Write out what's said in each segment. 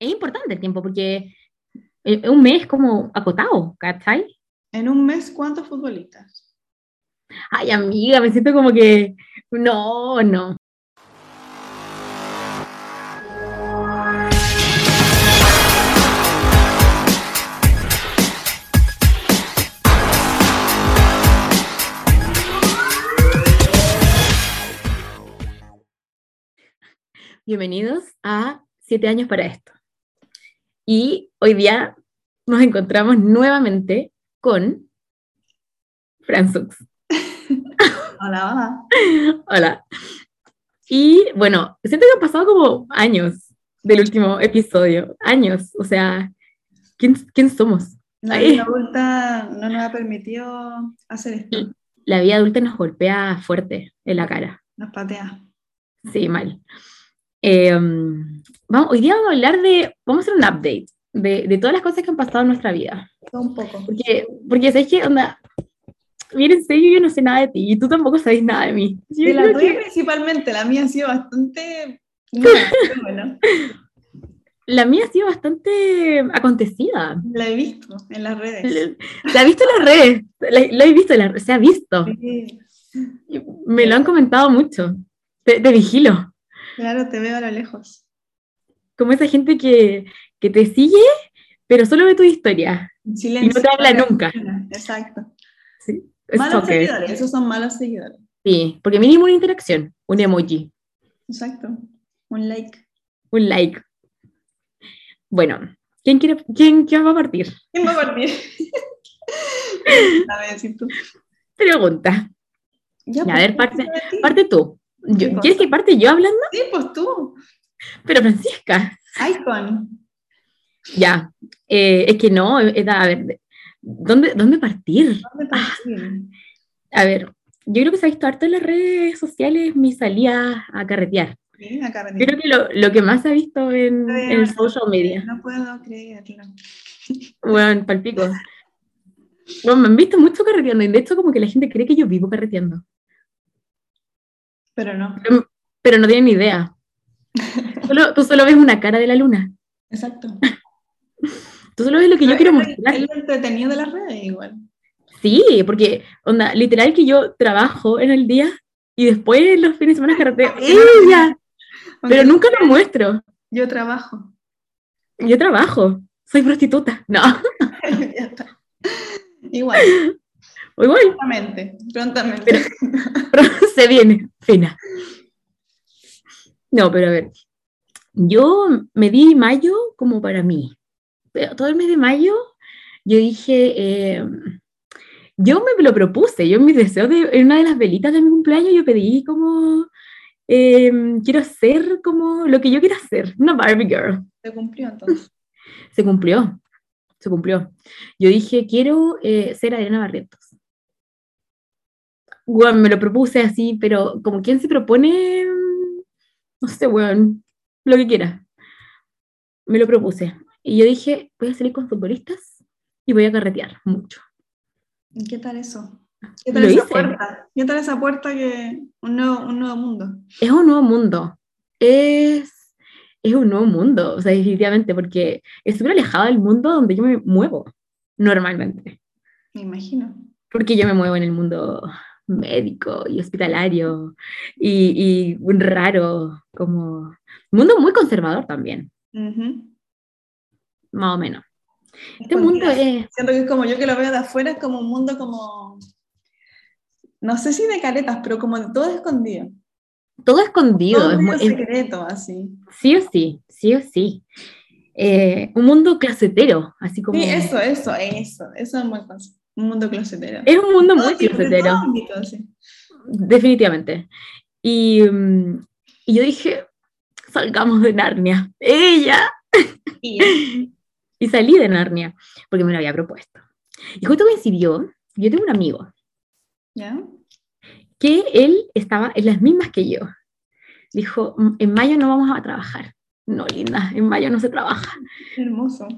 es importante el tiempo porque eh, un mes como acotado, ¿cachai? En un mes, ¿cuántos futbolistas? Ay, amiga, me siento como que, no, no. Bienvenidos a Siete años para esto. Y hoy día nos encontramos nuevamente con Franzux. Hola, hola. Hola. Y bueno, siento que han pasado como años del último episodio. Años. O sea, ¿quién, quién somos? La vida adulta no nos ha permitido hacer esto. La vida adulta nos golpea fuerte en la cara. Nos patea. Sí, mal. Eh, vamos, hoy día vamos a hablar de, vamos a hacer un update de, de, todas las cosas que han pasado en nuestra vida. Un poco. Porque, porque sabes que, onda, miren, en serio, yo no sé nada de ti y tú tampoco sabes nada de mí. de la tuya que... principalmente, la mía ha sido bastante... bueno. La mía ha sido bastante acontecida. La he visto en las redes. La, he visto en las redes, la, la he visto, en se ha visto. Sí. Me lo han comentado mucho. Te, te vigilo. Claro, te veo a lo lejos. Como esa gente que, que te sigue, pero solo ve tu historia. Silencio, y no te habla nunca. Exacto. Sí, malos choque. seguidores, esos son malos seguidores. Sí, porque mínimo una interacción, un emoji. Exacto, un like. Un like. Bueno, ¿quién, quiere, quién, quién va a partir? ¿Quién va a partir? a ver, decir tú. Pregunta. Ya, a ver, parte, parte tú. Yo, ¿Quieres que parte yo hablando? Sí, pues tú. Pero Francisca. Icon. Ya, eh, es que no, a ver, ¿dónde, dónde partir? ¿Dónde partir? Ah, a ver, yo creo que se ha visto harto en las redes sociales mi salida a carretear. Sí, a carretear. Creo que lo, lo, que más se ha visto en, en el social media. No puedo creerlo. Bueno, palpico. Bueno, me han visto mucho carreteando y de hecho como que la gente cree que yo vivo carreteando. Pero no. Pero, pero no tienen ni idea. Solo, tú solo ves una cara de la luna. Exacto. Tú solo ves lo que yo quiero mostrar. Es lo entretenido de las redes igual. Sí, porque, onda, literal que yo trabajo en el día y después los fines de semana carreteo. ¡Ella! Pero nunca lo muestro. Yo trabajo. Yo trabajo. Soy prostituta. No. ya Prontamente. Prontamente. Pero, pero se viene. Fina. No, pero a ver. Yo me di mayo como para mí. Pero todo el mes de mayo yo dije, eh, yo me lo propuse, yo en mis deseos, de, en una de las velitas de mi cumpleaños, yo pedí como, eh, quiero ser como lo que yo quiero hacer, una Barbie Girl. ¿Se cumplió entonces? Se cumplió, se cumplió. Yo dije, quiero eh, ser Adriana Barrientos. Bueno, me lo propuse así, pero como quien se propone, no sé, weón, lo que quiera. Me lo propuse. Y yo dije, voy a salir con futbolistas y voy a carretear mucho. ¿Y qué tal eso? ¿Qué tal, Lo esa hice. puerta? ¿Qué tal esa puerta que un nuevo, un nuevo mundo? Es un nuevo mundo. Es, es un nuevo mundo, o sea, definitivamente, porque es súper alejado del mundo donde yo me muevo normalmente. Me imagino. Porque yo me muevo en el mundo médico y hospitalario y, y raro, como un mundo muy conservador también, Ujú. más o menos. Este mundo es, Siento que es como yo que lo veo de afuera, es como un mundo como, no sé si de caretas, pero como de todo escondido. todo escondido, Todo es muy- es- secreto, así. sí o sí, sí o sí. Eh, un mundo clasetero, así como... Sí, eso, eso, eso, eso es buen concepto. Un mundo closetero. Es un mundo muy ámbito, sí. Definitivamente. Y, mm, y yo dije, salgamos de Narnia. Ella. Y Y salí de Narnia, porque me lo había propuesto. Y justo coincidió, yo tengo un amigo, ¿Ya? que él estaba en las mismas que yo. Dijo, "Mm, en mayo no vamos a trabajar. No, linda, en mayo no se trabaja. Hermoso.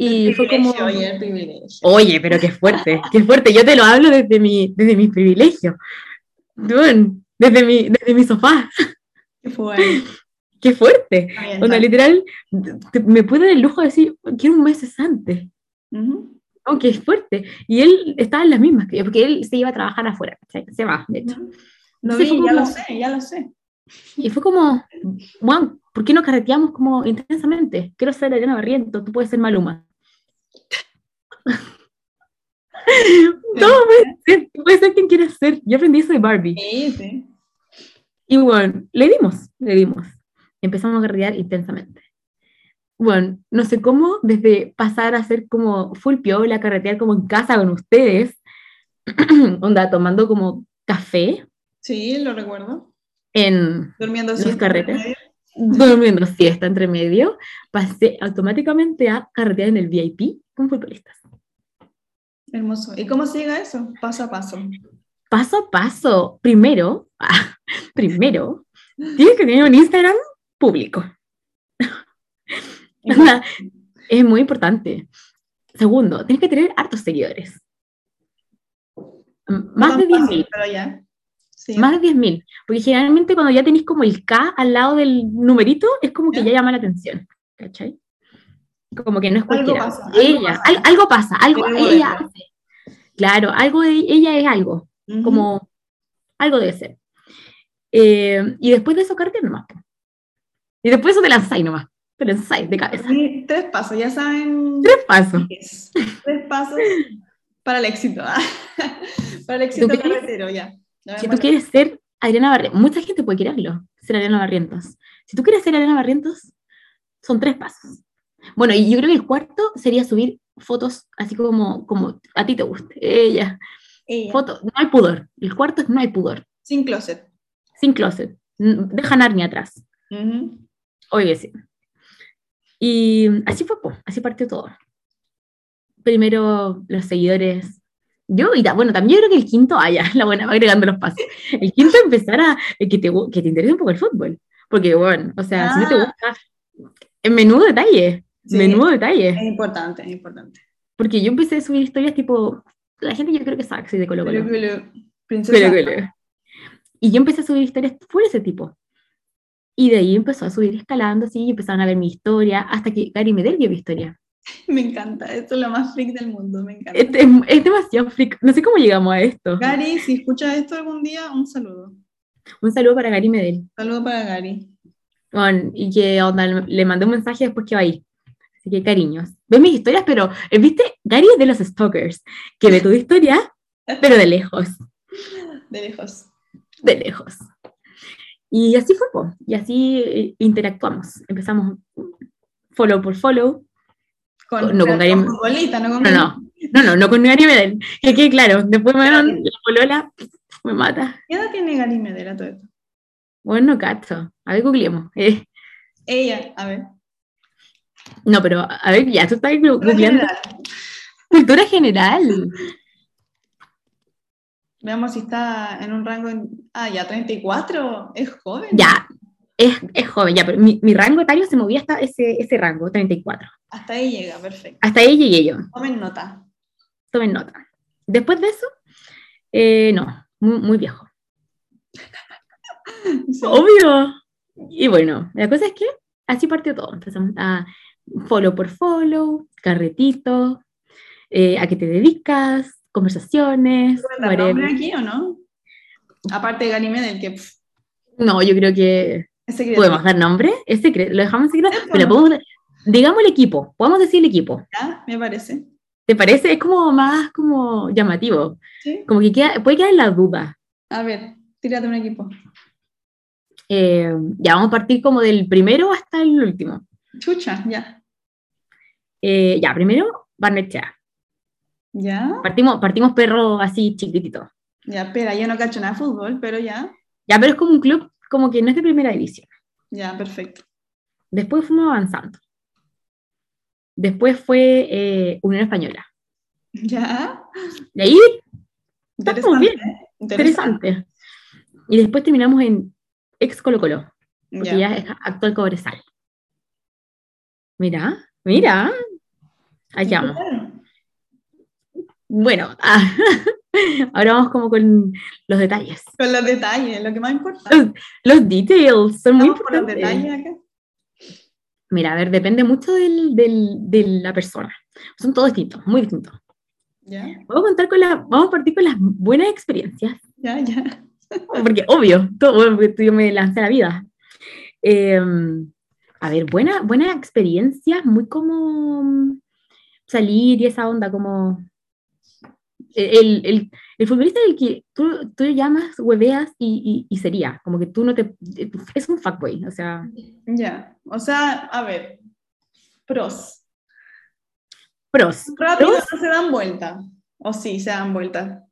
Y fue como, Oye, el privilegio. oye, pero qué fuerte, qué fuerte. Yo te lo hablo desde mi, desde mis privilegios. Desde mi, desde mi sofá. ¿Qué fue? qué fuerte. Bien, Onda, literal, te- me pude dar el lujo de decir, quiero un mes cesante. Ujú. Aunque es fuerte. Y él estaba en las mismas, que yo, porque él se iba a trabajar afuera, se va, de hecho. Lo Entonces vi, ya lo sé, ya lo sé. Y fue como, wow, ¿por qué no carreteamos como intensamente? Quiero ser Elena Barrientos, tú puedes ser Maluma. Todo puede ser, ser quien quieras ser. Yo aprendí eso de Barbie. Sí, sí. Y bueno, le dimos, le dimos. Empezamos a carretear intensamente. Bueno, no sé cómo, desde pasar a ser como full piola, carretear como en casa con ustedes, onda, tomando como café Sí, lo recuerdo. en Durmiendo Los siesta carretes. entre medio. durmiendo siesta entre medio, pasé automáticamente a carretear en el VIP con futbolistas. Hermoso. ¿Y cómo se llega a eso? Paso a paso. Paso a paso, primero, primero, tienes que tener un Instagram público. Es muy importante. Segundo, tienes que tener hartos seguidores. Más No de tan fácil, 10.000. Pero ya. Sí. Más de 10.000. Porque generalmente cuando ya tenéis como el K al lado del numerito, es como que ¿Ya? ya llama la atención. ¿Cachai? Como que no es Algo cualquiera. pasa, algo ella, pasa. al- algo pasa, algo Tiene ella modelo. hace. Claro, algo de ella es algo, Ujú. como algo debe ser. Eh, y después de eso, cartel nomás. Y después eso te lanzáis nomás. Te lanzáis de cabeza. Sí, Tres pasos, ya saben. Tres pasos. Tres pasos para el éxito. ah. para el éxito carretero, ya. Ya Si tú quieres ser Adriana Barrientos, mucha gente puede quererlo, ser Adriana Barrientos. Si tú quieres ser Adriana Barrientos, son tres pasos. Bueno, y yo creo que el cuarto sería subir fotos así como, como a ti te guste. Ella. Ella. Foto, no hay pudor. El cuarto es no hay pudor. Sin closet. Sin closet. Deja Narnia atrás. Ujú. Oye, sí. Y así fue, así partió todo. Primero los seguidores. Yo, y ta- bueno, también yo creo que el quinto, ah, ya, la buena, va agregando los pasos. El quinto empezar a eh, que te, que te interese un poco el fútbol. Porque, bueno, o sea, si no te Ah. gusta, en menudo detalle, Sí. menudo detalle. Es importante, es importante. Porque yo empecé a subir historias tipo, la gente yo creo que sabe que soy de Colo Colo. Princesa. Colo Colo. Y yo empecé a subir historias por ese tipo. Y de ahí empezó a subir escalando así, y empezaron a ver mi historia, hasta que Gary Medel vio mi historia. Me encanta. Esto es lo más freak del mundo. Me encanta. Es, es- es demasiado freak. No sé cómo llegamos a esto. Gary, si escuchas esto algún día, un saludo. Un saludo para Gary Medel. Saludo para Gary. Bueno, y que onda, le mandé un mensaje después que va ahí. Así que cariños. Ve mis historias, pero, eh, ¿viste? Gary es de los stalkers, que ve tu historia, pero de lejos, De lejos. de lejos. Y así fue, po, y así eh, interactuamos. Empezamos follow por follow. Con, No, con Gary- no con No, no, no, no, no con Gary Medel. Que quede claro, después me dieron la polola, me mata. ¿Qué edad tiene Gary Medela todo esto? Bueno, cacho. A ver, googleemos. Eh, Ella, a ver. No, pero a ver, ya, tú estás googleando general. cultura general. Veamos si está en un rango. en- Ah, ya, 34. Es joven. Ya, es, es joven, ya, pero mi, mi rango etario se movía hasta ese, ese rango, 34. Hasta ahí llega, perfecto. Hasta ahí llegué yo, Tomen nota. tomen nota. Después de eso, eh, no, muy, muy viejo. Sí. Obvio. Y bueno, la cosa es que así partió todo. Empezamos a follow por follow, carretito, eh, a qué te dedicas, conversaciones. ¿Puedes dar whatever. nombre aquí o no? Aparte de Gary Medel, que pff, No, yo creo que podemos dar nombre, es secreto, lo dejamos en secreto, pero podemos, digamos el equipo, podemos decir el equipo. Ya, me parece. ¿Te parece? Es como más como llamativo, ¿Sí? como que queda- puede quedar en la duda. A ver, tírate un equipo. Eh, ya vamos a partir como del primero hasta el último. Chucha, ya. Eh, ya, primero, Barnechea. Ya. Partimos, partimos perro así chiquitito. Ya, espera, yo no cacho nada de fútbol, pero ya. Ya, pero es como un club como que no es de primera división. Ya, perfecto. Después fuimos avanzando. Después fue eh, Unión Española. Ya. Y ahí, Interesante. bien. interesante. Y después terminamos en ex Colo Colo, porque Ya. ya es actual Cobresal. Mira, mira. Claro. Bueno, ah, Ahora vamos como con los detalles. Con los detalles, lo que más importa. Los, los details son muy por los importantes. detalles acá. Mira, a ver, depende mucho del, del- de la persona. Son todos distintos, muy distintos. Ya, Vamos a, contar con la, vamos a partir con las buenas experiencias, ya, ya. porque obvio, todo, porque yo me lancé a la vida. Eh, a ver, buena, buenas experiencias, muy como salir y esa onda, como el, el, el futbolista del que tú, tú llamas, hueveas y, y, y sería, como que tú no te... Es un fuckboy, o sea, Ya. O sea, a ver. Pros. pros. Rápido ¿Pros? no se dan vuelta. O sí, se dan vuelta.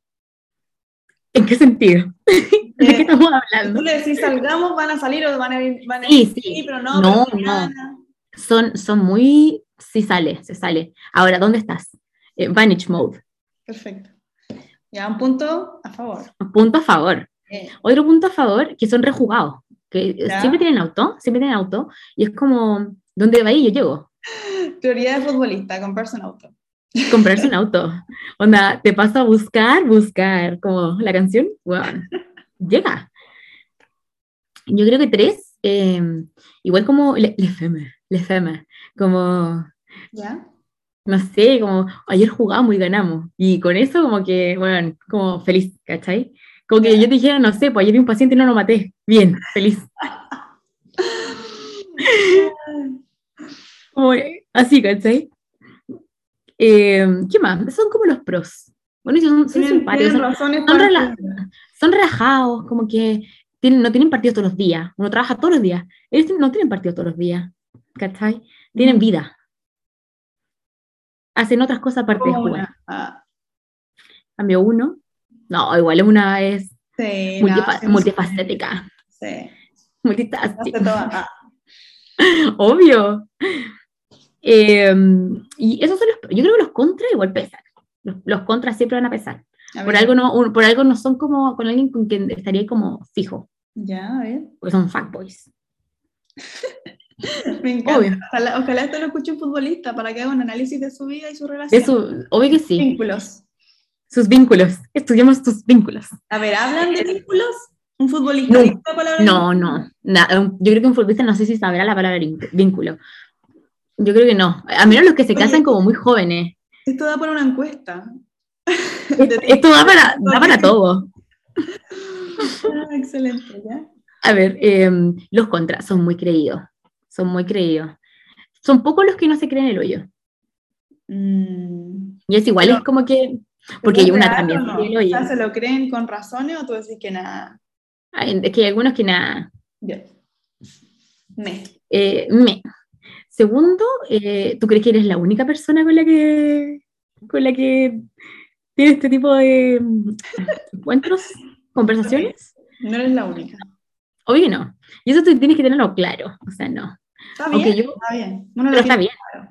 ¿En qué sentido? ¿De qué Eh, estamos Tú hablando? le decís salgamos, van a salir o van a ir. Van a Sí, ir, sí. pero no. No, pero mañana. Son, son muy... Sí sale, se sale. Ahora, ¿dónde estás? Eh, Vanish mode. Perfecto. Ya, un punto a favor. Punto a favor. Otro punto a favor, que son rejugados. Que Ya. siempre tienen auto, siempre tienen auto. Y es como, ¿dónde va ahí? Yo llego. teoría de futbolista, comprarse un auto. Comprarse un auto. Onda, te paso a buscar, buscar. Como la canción, bueno, llega. Yo creo que tres, eh, igual como le, le femme, le femme, como ¿Ya? no sé, como ayer jugamos y ganamos. Y con eso como que, bueno, como feliz, ¿cachai? Como que yo te dijera, no sé, pues ayer vi un paciente y no lo maté. Bien, feliz. Como, así, ¿cachai? Eh, ¿Qué más? Son como los pros. Bueno, son, son simpáticos, son, son rela- son relajados, como que tienen, no tienen partidos todos los días. Uno trabaja todos los días. Ellos no tienen partidos todos los días, ¿cachai? Tienen Mm. vida. Hacen otras cosas aparte de jugar. una. Ah, Cambio uno. No, igual es una es sí, multifa- no, sí, multifacética. Sí. Multitasking. Ah, Obvio. Eh, y esos son los. Yo creo que los contras igual pesan. Los, los contras siempre van a pesar. a Por algo, no, un- por algo no son como con alguien con quien estaría como fijo, Ya, a ver. porque son fuckboys. Me encanta. Obvio. Ojalá, ojalá esto lo escuche un futbolista para que haga un análisis de su vida y su relación. Obvio que sí. Vínculos. Sus vínculos. Estudiamos sus vínculos. A ver, ¿hablan de vínculos? ¿Un futbolista No. dice la palabra No, no. na- yo creo que un futbolista no sé si sabrá la palabra vínculo-. Yo creo que no. A menos los que se Oye. casan como muy jóvenes. Esto da para una encuesta. Esto, esto da para, da para todo. Ah, excelente, ¿ya? A ver, em, los contras son muy creídos. Son muy creídos. Son pocos los que no se creen el hoyo. Mm, Y es igual, Pero- es como que. Porque ¿es una también se no? cree el O hoyo. sea, ¿se lo creen con razones o tú decís que nada? Ay, Es que hay algunos que nada. Me. Eh, me. Segundo, eh, ¿tú crees que eres la única persona con la que, con la que tiene este tipo de mm, encuentros, conversaciones? No eres la única. Obvio que no. Y eso tú tienes que tenerlo claro. O sea, no. Está bien. yo- Está bien. Uno, Pero está bien. claro.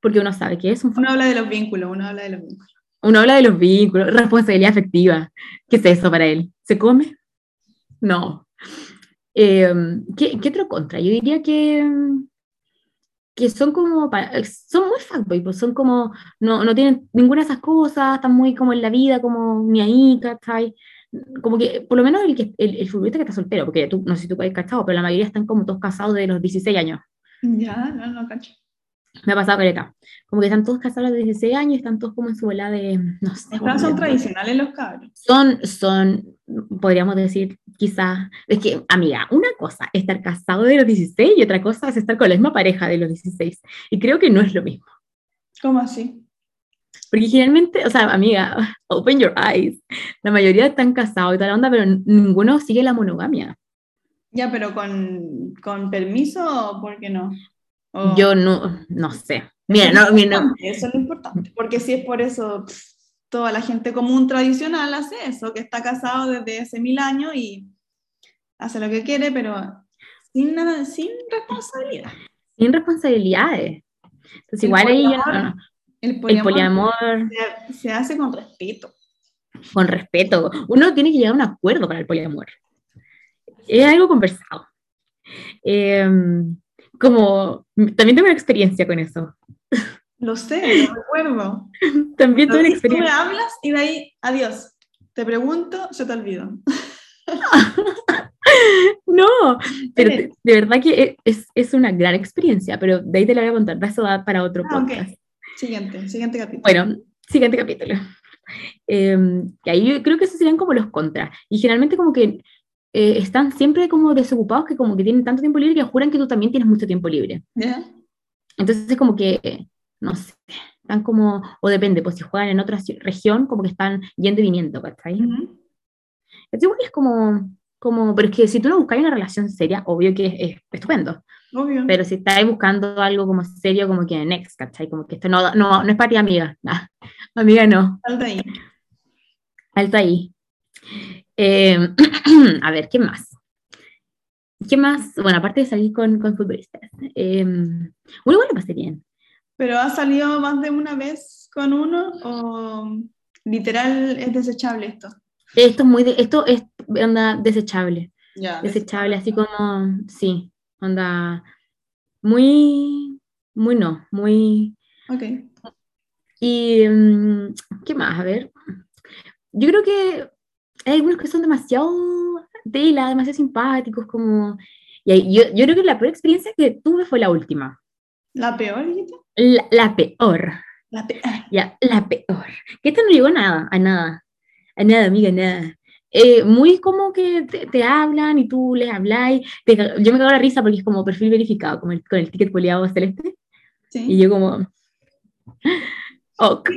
Porque uno sabe que es un uno habla de los vínculos, uno habla de los vínculos. Uno habla de los vínculos, responsabilidad afectiva. ¿Qué es eso para él? ¿Se come? No. Eh, ¿qué, qué otro contra? Yo diría que, que son como, son muy fuckboy, pues son como, no, no tienen ninguna de esas cosas, están muy como en la vida, como ni ahí, ¿cachai? Como que, por lo menos el, que, el, el futbolista que está soltero, porque tú, no sé si tú has cachado, pero la mayoría están como todos casados de los 16 años. Ya, no, no, cacho. Me ha pasado caleta. Como que están todos casados los 16 años están todos como en su bola de, no sé. Cabros son de- tradicionales los cabros. son, son, podríamos decir, quizás, es que, amiga, una cosa es estar casado de los 16 y otra cosa es estar con la misma pareja de los 16. Y creo que no es lo mismo. ¿Cómo así? Porque generalmente, o sea, amiga, open your eyes. La mayoría están casados y toda la onda, pero ninguno sigue la monogamia. Ya, pero con, con permiso o por qué no? O- Yo no, no sé. Mira, no, mira, no. Eso es lo importante, porque si es por eso, pff, toda la gente común tradicional hace eso, que está casado desde hace mil años y hace lo que quiere, pero sin nada, sin responsabilidad. sin responsabilidades. Entonces, igual ahí yo no- poliamor. El poliamor, Se, se hace con respeto. con respeto. Uno tiene que llegar a un acuerdo para el poliamor. Es algo conversado. Em, como, también tengo una experiencia con eso. Lo sé, lo recuerdo. También tuve una Entonces, tú me experiencia. hablas y de ahí, adiós. Te pregunto, se te olvidó. no, pero de, verdad que es, es, una gran experiencia, pero de ahí te la voy a contar, eso da para otro ah, podcast. Siguiente, siguiente capítulo. Bueno, siguiente capítulo. Em, y ahí yo creo que esos serían como los contras. Y generalmente como que eh, están siempre como desocupados que como que tienen tanto tiempo libre que juran que tú también tienes mucho tiempo libre. Entonces es como que, no sé, están como, o depende, pues si juegan en otra región, como que están yendo y viniendo, ¿cachai? Uh Es igual es como, como, pero es que si tú no buscas una relación seria, obvio que es, estupendo. Obvio. Pero si estás buscando algo como serio, como que next, ¿cachai? Como que esto no, no, no es para ti, amiga. amiga, no. Alta ahí. Alta ahí. Eh, a ver, ¿qué más? ¿Qué más? Bueno, aparte de salir con, con futbolistas. Eh, uno igual lo pasé bien. ¿Pero ha salido más de una vez con uno o literal es desechable esto? Esto es muy, esto es onda desechable. desechable, así como, sí, onda, muy, muy no, muy... Ok. Y, mm, ¿qué más? A ver, yo creo que hay algunos que son demasiado tela, demasiado simpáticos, como... Y yo, yo creo que la peor experiencia que tuve fue la última. ¿La peor, La, la peor. La peor. Ya, la peor. Que esto no llegó a nada, a nada. A nada, amiga, nada. Eh, muy como que te, hablan y tú les habláis. yo me cago la risa porque es como perfil verificado, como con el ticket poliado celeste. Sí. Y yo como... Ok.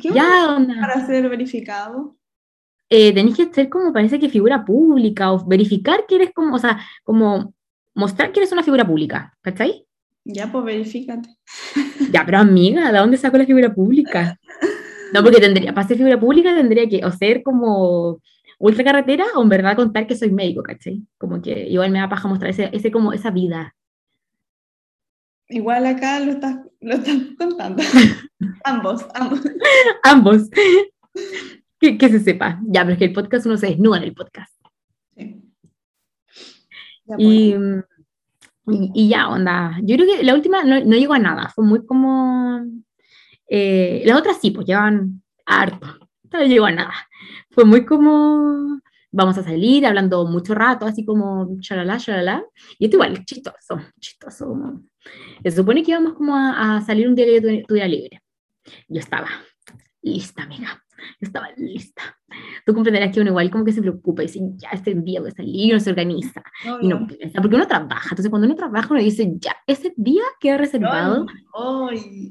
¿Qué ya, onda. para ser verificado? eh, tenéis que ser como parece que figura pública o verificar que eres como, o sea, como mostrar que eres una figura pública, ¿cachai? Ya, pues verifícate. Ya, pero amiga, ¿de dónde saco la figura pública? No, porque tendría, para ser figura pública tendría que o ser como ultra carretera o en verdad contar que soy médico, ¿cachai? Como que igual me da paja mostrar ese, ese como esa vida. Igual acá lo estás, lo estás contando. ambos, ambos. ambos que, se sepa. Ya, pero es que el podcast uno se desnuda en el podcast. Sí. Pues. y, y, ya, onda. Yo creo que la última no, no llegó a nada. Fue muy como. Eh, las otras sí, pues llevan harto. No llegó a nada. Fue muy como. Vamos a salir hablando mucho rato, así como chalala, chalala. Y esto igual, chistoso, chistoso. Se supone que íbamos como a, salir un día que yo tuviera libre. Yo estaba lista, amiga estaba lista. Tú comprenderás que uno igual como que se preocupa y dice, ya este día voy a salir, uno se organiza. Y no piensa, porque uno trabaja. Entonces cuando uno trabaja uno dice, ya, ese día queda reservado.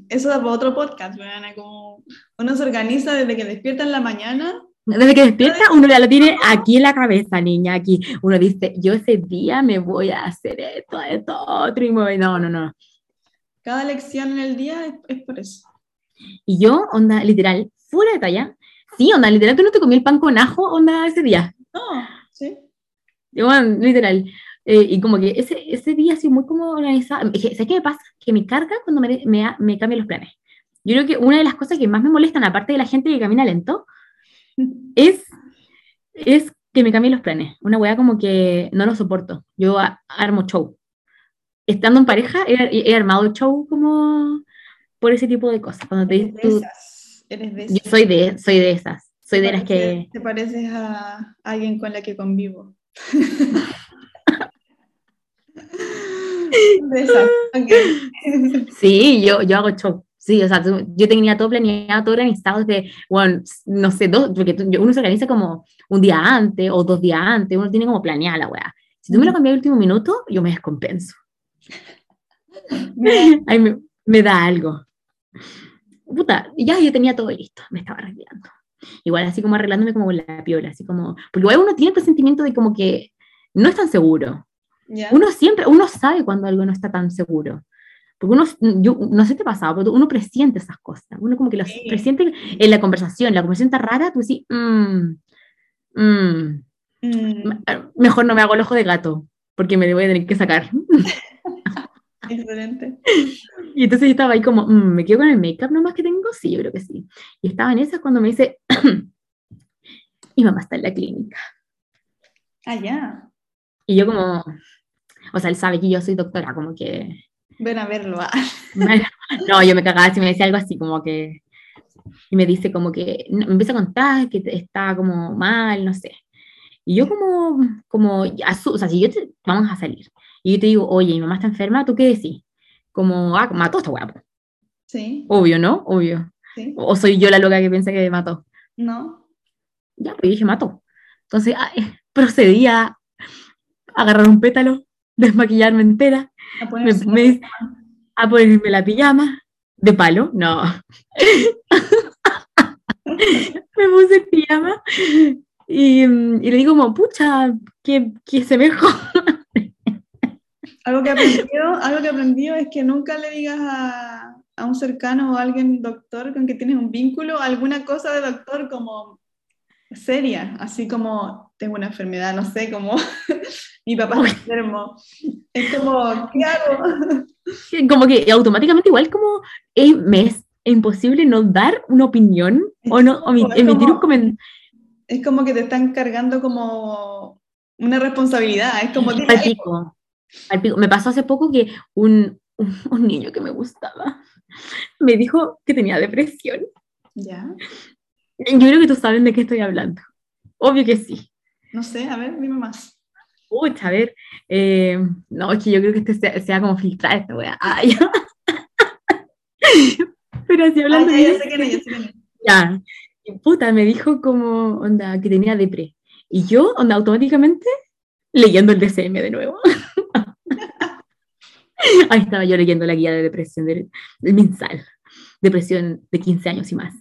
eso da para otro podcast, como uno se organiza desde que despierta en la mañana. Desde que despierta uno ya lo tiene aquí en la cabeza, niña, aquí. Uno dice, yo ese día me voy a hacer esto, esto, otro, y me No, no, no. Cada lección en el día es, es por eso. Y yo, onda, literal, fuera de talla, Sí, onda, literal, tú no te comí el pan con ajo, onda, ese día. No, sí. Bueno, literal. Eh, y como que ese, ese día así muy como organizado. ¿Sabes qué me pasa? Que me carga cuando me, me, me cambian los planes. Yo creo que una de las cosas que más me molestan, aparte de la gente que camina lento, es, es que me cambien los planes. Una weá como que no lo soporto. Yo armo show. Estando en pareja, he, he armado show como por ese tipo de cosas. Cuando te, tú, yo soy de, soy de esas. Soy de las que... Te pareces a alguien con la que convivo. de esas. Sí, yo, yo hago show. Sí, o sea, yo tenía todo planeado, todo organizado de, bueno, no sé, dos, porque uno se organiza como un día antes o dos días antes, uno tiene como planeada la weá. Si tú me lo cambias al último minuto, yo me descompenso. Ay, me, me da algo puta, ya yo tenía todo listo, me estaba arreglando. Igual así como arreglándome como la piola, así como, porque igual uno tiene el presentimiento de como que no es tan seguro. Uno siempre, uno sabe cuando algo no está tan seguro. Porque uno, yo, no sé qué te pasaba, pero uno presiente esas cosas. Uno como que lo presiente en la conversación, la conversación está rara, tú decís, mmm, mmm, mejor no me hago el ojo de gato, porque me voy a tener que sacar. Excelente. Y entonces yo estaba ahí como, mm, ¿me quedo con el make-up nomás que tengo? Sí, yo creo que sí. Y estaba en esas cuando me dice, mi mamá está en la clínica. Ah, Y yo como, o sea, él sabe que yo soy doctora, como que... Ven a verlo. Ah. no, yo me cagaba si me decía algo así, como que... y me dice como que, me empieza a contar que está como mal, no sé. Y yo como, como, o sea, si yo te, vamos a salir, y yo te digo, oye, mi mamá está enferma, ¿tú qué decís? Como, ah, mató a esta guapo. Sí. Obvio, ¿no? Obvio. Sí. O soy yo la loca que piensa que mató. No. Ya, pues dije, mató. Entonces ah, eh, procedí a agarrar un pétalo, desmaquillarme entera, A me, ponerse- me- a ponerme la pijama de palo, no. me puse pijama y, y le digo como, pucha, que, que se me jo-". Algo que he aprendido, algo que es que nunca le digas a, a un cercano o a alguien doctor con que tienes un vínculo, alguna cosa de doctor como seria, así como tengo una enfermedad, no sé, como mi papá está enfermo. Es como, ¿qué hago? Como que automáticamente igual como eh, me es imposible no dar una opinión o no o mi- Es emitir un comentario. Es como que te están cargando como una responsabilidad, es como pico. Me pasó hace poco que un, un, un niño que me gustaba me dijo que tenía depresión. Ya, Yo creo que tú sabes de qué estoy hablando. Obvio que sí. no sé, a ver, dime más. Pucha, a ver. eh, no, es que yo creo que este sea, sea como filtrar esta wea. Ya. Pero así hablando ya, bien, ya sé quién es, ya sé quién es. ya. Y puta, me dijo como, onda, que tenía depre. Y yo, onda, automáticamente, leyendo el DCM de nuevo. Ahí estaba yo leyendo la guía de depresión del, del MinSal. Depresión de 15 años y más.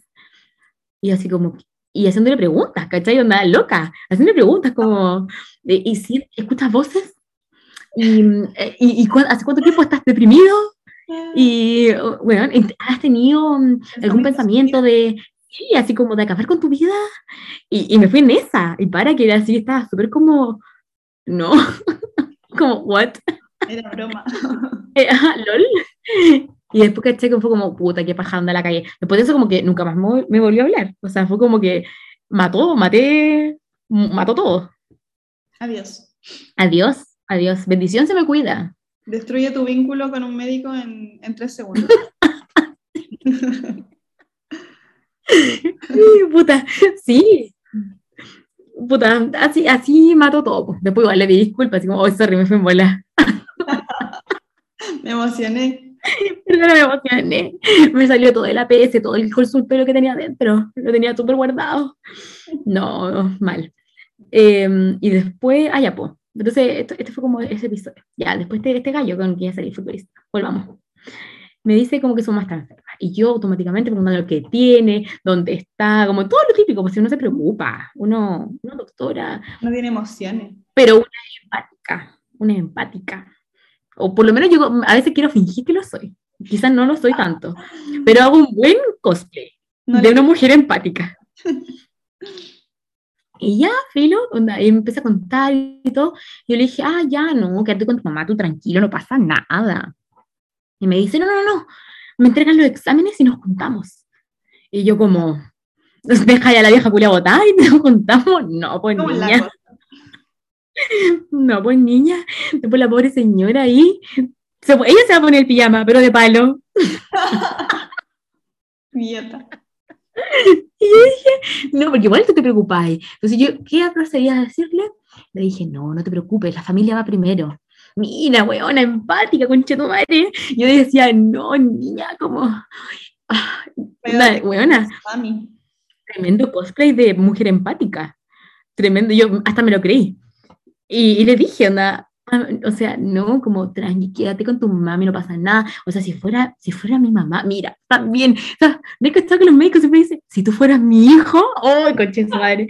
Y así como, y haciéndole preguntas, ¿cachai? Onda loca, haciéndole preguntas como, de, ¿y si escuchas voces? ¿Y, eh, y, y cuán- hace cuánto tiempo estás deprimido? Y, oh, bueno, ¿has tenido mm, algún pensamiento de, sí, así como de acabar con tu vida? Y, y me fui en esa, y para que era así, estaba súper como, no, como, what? Era broma. Eh, lol. Y después caché que fue como, puta, qué paja anda la calle. Después de eso, como que nunca más me volvió a hablar. O sea, fue como que mató, maté, mató todo. Adiós. Adiós, adiós. Bendición se me cuida. Destruye tu vínculo con un médico en, en tres segundos. Puta, sí. Puta, así, así mató todo. Después igual le pedí disculpas, así como, oh, sorry, me fui en bola. Me emocioné. Perdón, me emocioné. Me salió todo el APS, todo el consultorio que tenía dentro. Lo tenía súper guardado. No, mal. Eh, y después, ah, ya, pues. Entonces, esto- este fue como ese episodio. Ya, después de este gallo con quien ya salí futbolista. Volvamos. Me dice como que su mamá está enferma. Y yo automáticamente preguntando lo que tiene, dónde está, como todo lo típico, pues si uno se preocupa. Uno, una doctora, No tiene emociones. pero una empática, una empática. O por lo menos yo a veces quiero fingir que lo soy. Quizás no lo soy tanto, pero hago un buen cosplay No de una mujer empática. Y ya, filo, onda, y me empieza a contar y todo. Yo le dije, ah, ya, no, quédate con tu mamá, tú tranquilo, no pasa nada. Y me dice, no, no, no, me entregan los exámenes y nos juntamos. Y yo como, deja ya la vieja culia botada y nos juntamos. No, pues ¿Cómo es la niña. No, pues niña, después la pobre señora ahí, se- ella se va a poner el pijama, pero de palo. Nieta. Y yo dije, no, porque igual tú te preocupás. Entonces yo, ¿qué procedía a decirle? Le dije, no, no te preocupes, la familia va primero. Mira, weona, empática, concha tu madre. Yo decía, no, niña, como, ah, la weona, tremendo cosplay de mujer empática. Tremendo, yo hasta me lo creí. Y, y le dije, onda, ah, o sea, no, como tranqui, quédate con tu mami, no pasa nada. O sea, si fuera, si fuera mi mamá, mira, también, o sea, ¿ves que está que los médicos siempre dicen, si tú fueras mi hijo, ¡oh, concha su madre!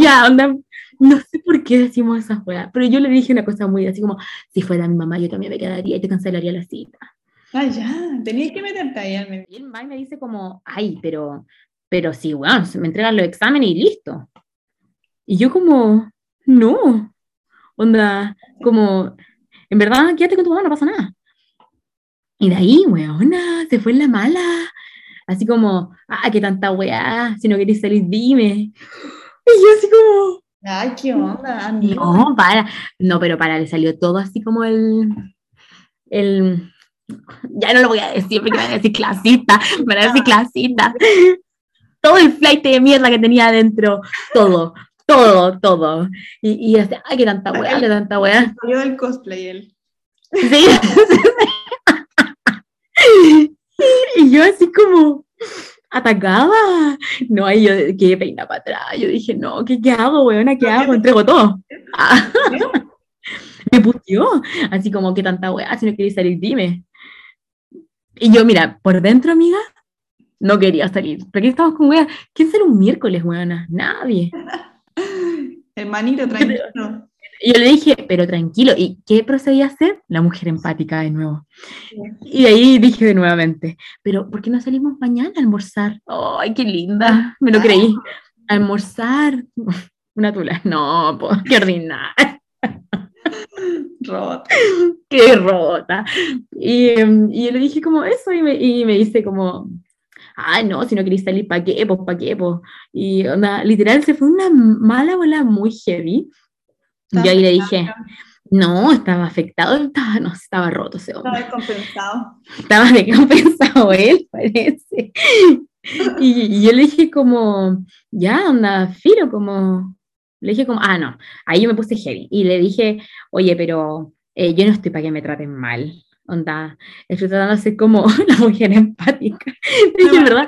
ya, onda, no sé por qué decimos weas, pero yo le dije una cosa muy así como, si fuera mi mamá, yo también me quedaría y te cancelaría la cita. Ay, ya. Tenías que meterte ahí al. Y va y me dice como, ay, pero, pero sí, weón, se me entregan los exámenes y listo. Y yo como, no, onda, como, en verdad, quédate con tu mamá, no pasa nada. Y de ahí, weona, se fue en la mala. Así como, ah, qué tanta weá, si no querés salir, dime. Y yo así como, Ay, qué onda, amigo. no, para, no, pero para, le salió todo así como el, el, ya no lo voy a decir porque me van a decir clasista, me van a decir clasista. Todo el flight de mierda que tenía adentro, todo, todo, todo. Y, y así, ay, qué tanta weá, qué tanta weá. Yo del cosplay, él. Sí. y yo así como atacaba. No, ahí yo que peina para atrás. Yo dije, no, ¿qué, qué hago, weona? ¿Qué hago? Entrego todo. Me puteó. Así como que tanta weá, si no queréis salir, dime. Y yo, mira, por dentro, amiga, no quería salir. Porque estamos con weá. ¿Quién será un miércoles, weona? Nadie. Hermanito, tranquilo. Y yo le dije, pero tranquilo, ¿y qué procedía a hacer? La mujer empática de nuevo. Y ahí dije de nuevamente, pero ¿por qué no salimos mañana a almorzar? ¡Ay, qué linda! Me lo creí. almorzar. Una tula. No, pues, qué ordinaria. Rota. Qué rota. Y, em, y yo le dije como eso y me, y me dice como, ah, no, si no queréis salir, ¿para qué? Pues, ¿para qué? Pues. Y onda, literal, se fue una mala bola muy heavy. Yo ahí le dije, no, estaba afectado, estaba, no, estaba roto ese hombre. Estaba descompensado. Estaba descompensado él, parece. Y, y yo le dije como, ya, onda, filo, como, le dije como, ah, no, ahí yo me puse heavy. Y le dije, oye, pero eh, yo no estoy para que me traten mal. Onda, estoy tratando de ser como la mujer empática. Le dije, ¿verdad?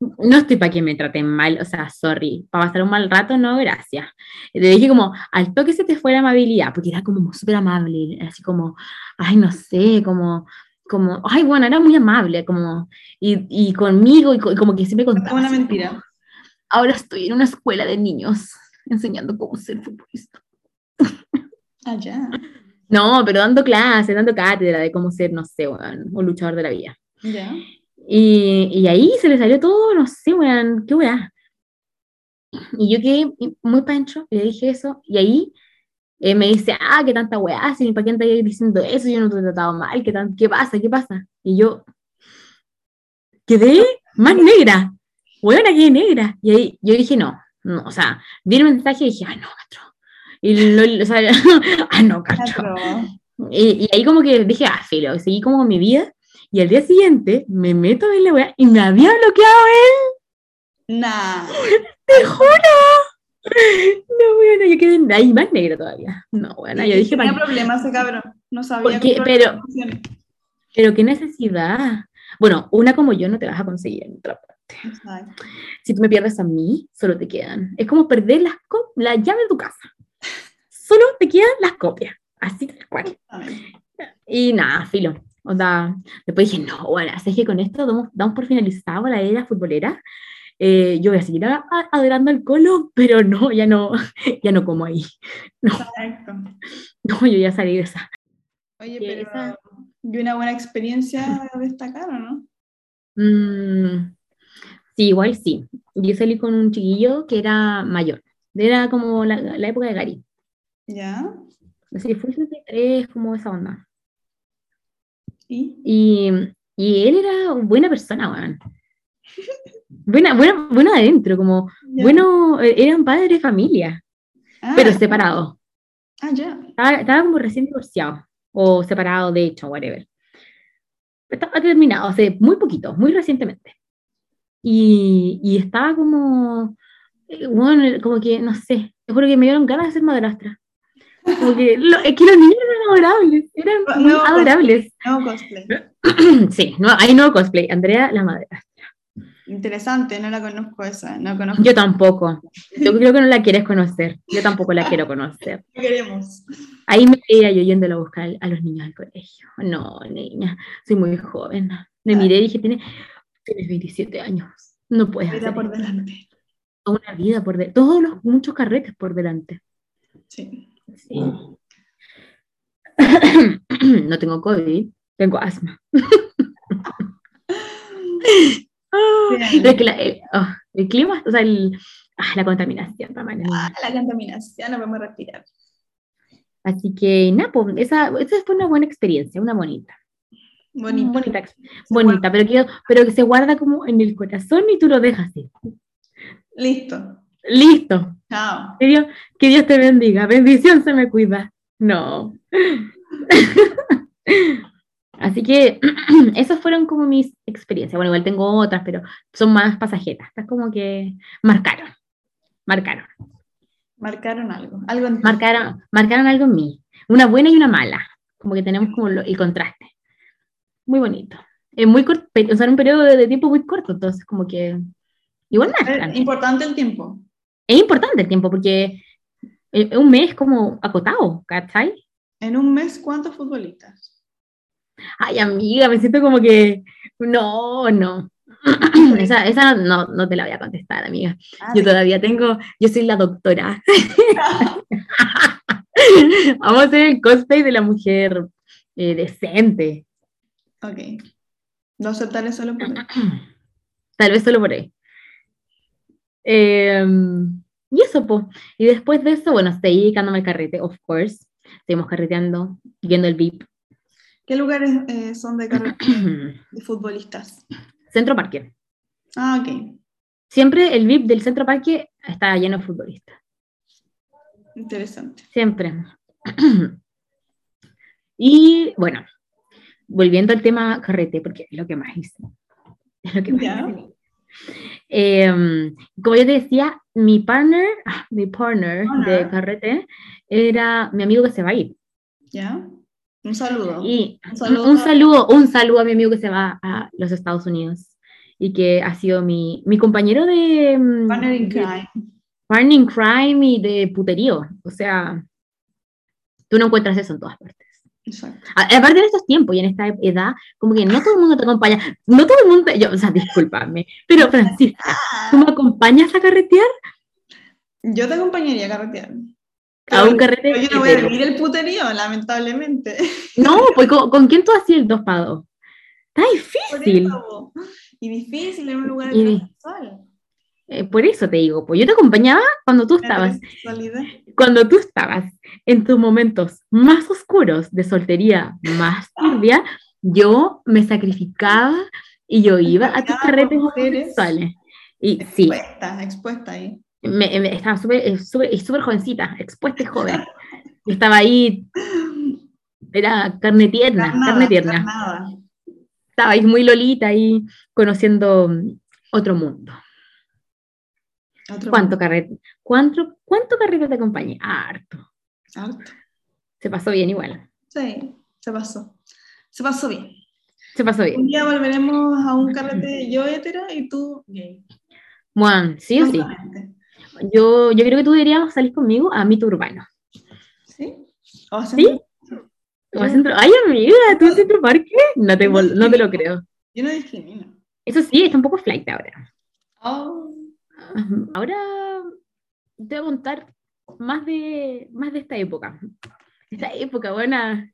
No, no estoy para que me traten mal, o sea, sorry, para pasar un mal rato, no, gracias. Le dije como, al toque se te fue la amabilidad, porque era como súper amable, así como, ay, no sé, como, como, ay, bueno, era muy amable, como, y, y conmigo, y, co- y como que siempre contaba. una así como, mentira. Ahora estoy en una escuela de niños enseñando cómo ser futbolista. Ah, ya. No, pero dando clases, dando cátedra de cómo ser, no sé, weón, un luchador de la vida. Ya. Y, y ahí se le salió todo, no sé, weón, qué weá. Y yo quedé muy pancho, le dije eso, y ahí eh, me dice, ah, qué tanta weá, si para qué andas diciendo eso, yo no te he tratado mal, ¿qué, tan, qué pasa, qué pasa? Y yo quedé más negra, weona, quedé negra. Y ahí yo dije, no, no, o sea, vi el mensaje y dije, ah, no, cacho. Y lo, o sea, ah, no, cacho. Y, y ahí como que dije, ah, filo, seguí como mi vida. Y al día siguiente me meto en la weá y me había bloqueado él, nah. te juro. No, bueno, yo quedé ahí más negra todavía. No, bueno, yo dije, Tenía "Pa' qué?". problemas ese cabrón. No sabía controlar pero- pero qué necesidad. Bueno, una como yo no te vas a conseguir en otra parte. Exacto. Si tú me pierdes a mí, solo te quedan. Es como perder las la llave de tu casa. Solo te quedan las copias. Así tal cual. Y nada, filo. O sea, después dije, no, bueno, así es que con esto damos, damos por finalizado la era futbolera. Eh, yo voy a seguir a- a- adorando al colo, pero no, ya no, ya no como ahí. Exacto. No, yo ya salí de esa. Oye, pero esa- ¿y una buena experiencia a destacar o no? Mm, sí, igual sí. Yo salí con un chiquillo que era mayor. Era como la, la época de Gary. ¿Ya? Así, fue 63, como esa onda. ¿Y? Y, y él era buena persona, weón. Buena, buena, bueno adentro, como, ¿Ya? bueno, eh, era un padre de familia, Ah, pero separado. Ah, ya. Estaba, estaba como recién divorciado, o separado, de hecho, whatever. Estaba terminado hace muy poquito, muy recientemente. Y, y estaba como, eh, bueno, como que, no sé, te juro que me dieron ganas de ser madrastra. Como que, lo- es que los niños eran adorables, eran muy Nuevo cosplay. adorables. Nuevo cosplay. Sí, no, hay nuevo cosplay, Andrea la madrastra. Interesante, no la conozco esa. No conozco. Yo tampoco. Yo creo que no la quieres conocer. Yo tampoco la quiero conocer. ¿Qué queremos? Ahí me veía yo yéndolo a buscar a los niños al colegio. No, niña, soy muy joven. Me miré y dije, tienes, tienes 27 años. No puedes Vida hacer por esto. delante. Toda una vida por delante. Todos los muchos carretes por delante. Sí. Sí. no tengo COVID, tengo asma. Sí. pero es que la- el, oh, el clima, o sea, el, ah, la contaminación, también. Ah, la contaminación, no podemos respirar. Así que, nada, pues, esa, esa fue una buena experiencia, una bonita. Bonita, bonita pero, que, pero que se guarda como en el corazón y tú lo dejas así. Listo. Listo. Chao. Que Dios, que Dios te bendiga. Bendición se me cuida. No. Así que esas fueron como mis experiencias. Bueno, igual tengo otras, pero son más pasajeras. Estas como que marcaron, marcaron. Marcaron algo, algo en. Marcaron, marcaron algo en mí. Una buena y una mala. Como que tenemos como lo- el contraste. Muy bonito. Es muy corto, o sea, un periodo de, de tiempo muy corto, entonces como que igual marcan. Es importante el tiempo. Es importante el tiempo porque eh, un mes como acotado, ¿cachai? En un mes, ¿cuántos futbolistas? Ay, amiga, me siento como que no, no. Esa, esa no, no te la voy a contestar, amiga. Ah, Yo todavía tengo, yo soy la doctora. Vamos a hacer el cosplay de la mujer eh, decente. Ok. No aceptaré solo por Tal vez solo por ahí. Em, y eso, pues. Y después de eso, bueno, seguí dedicándome al carrete, of course. Seguimos carreteando, viendo el VIP. ¿Qué lugares eh, son de carrera de futbolistas? Centro Parque. Ah, ok. Siempre el VIP del Centro Parque está lleno de futbolistas. Interesante. Siempre. y bueno, volviendo al tema carrete, porque es lo que más hice. Es lo que más hice. Eh, como yo te decía, mi partner, ah, mi partner de carrete era mi amigo que se va a ir. ¿Ya? Un saludo. Y Un un saludo. saludo, un saludo, a mi amigo que se va a los Estados Unidos y que ha sido mi, mi compañero de, mm, Partner in crime. partner in crime y de puterío. O sea, tú no encuentras eso en todas partes. Exacto. Aparte en estos tiempos y en esta edad, como que no todo el mundo te acompaña. No todo el mundo, yo, o sea, discúlpame, pero Francisca, ¿tú me acompañas a carretear? Yo te acompañaría a carretear. A un carrete. Pero yo no voy a vivir el puterío, lamentablemente. No, pues ¿con, con quién tú hacías el dos para dos? Está difícil. eso. Y difícil en un lugar heterosexual. Eh, por eso te digo, pues yo te acompañaba cuando tú estabas. Cuando tú estabas en tus momentos más oscuros de soltería, más turbia, yo me sacrificaba y yo iba a tus carretes homosexuales. Y sí, Expuesta, expuesta ahí. me, me- estaba súper eh, súper- y súper jovencita, expuesta y joven. Yo estaba ahí, era carne tierna, Carnada, carne tierna. carnada. Estaba ahí muy lolita ahí conociendo otro mundo. Otro ¿Cuánto carrete? ¿Cuánto, cuánto carrete te acompañé? Harto. Harto. Se pasó bien igual. Sí, se pasó. Se pasó bien. Se pasó Un bien. día volveremos a un carrete yo hetero y tú gay. Juan, sí o sí. Yo, yo creo que tú deberías salir conmigo a mito urbano. ¿Sí? O a ¿Sí? O a centro- Ay, amiga, ¿tú en Centro Parque? No te, no te lo creo. Yo no discrimino. Eso sí, está un poco flight ahora. Oh, Ahora te voy a contar más de, más de esta época. Esta época, buena.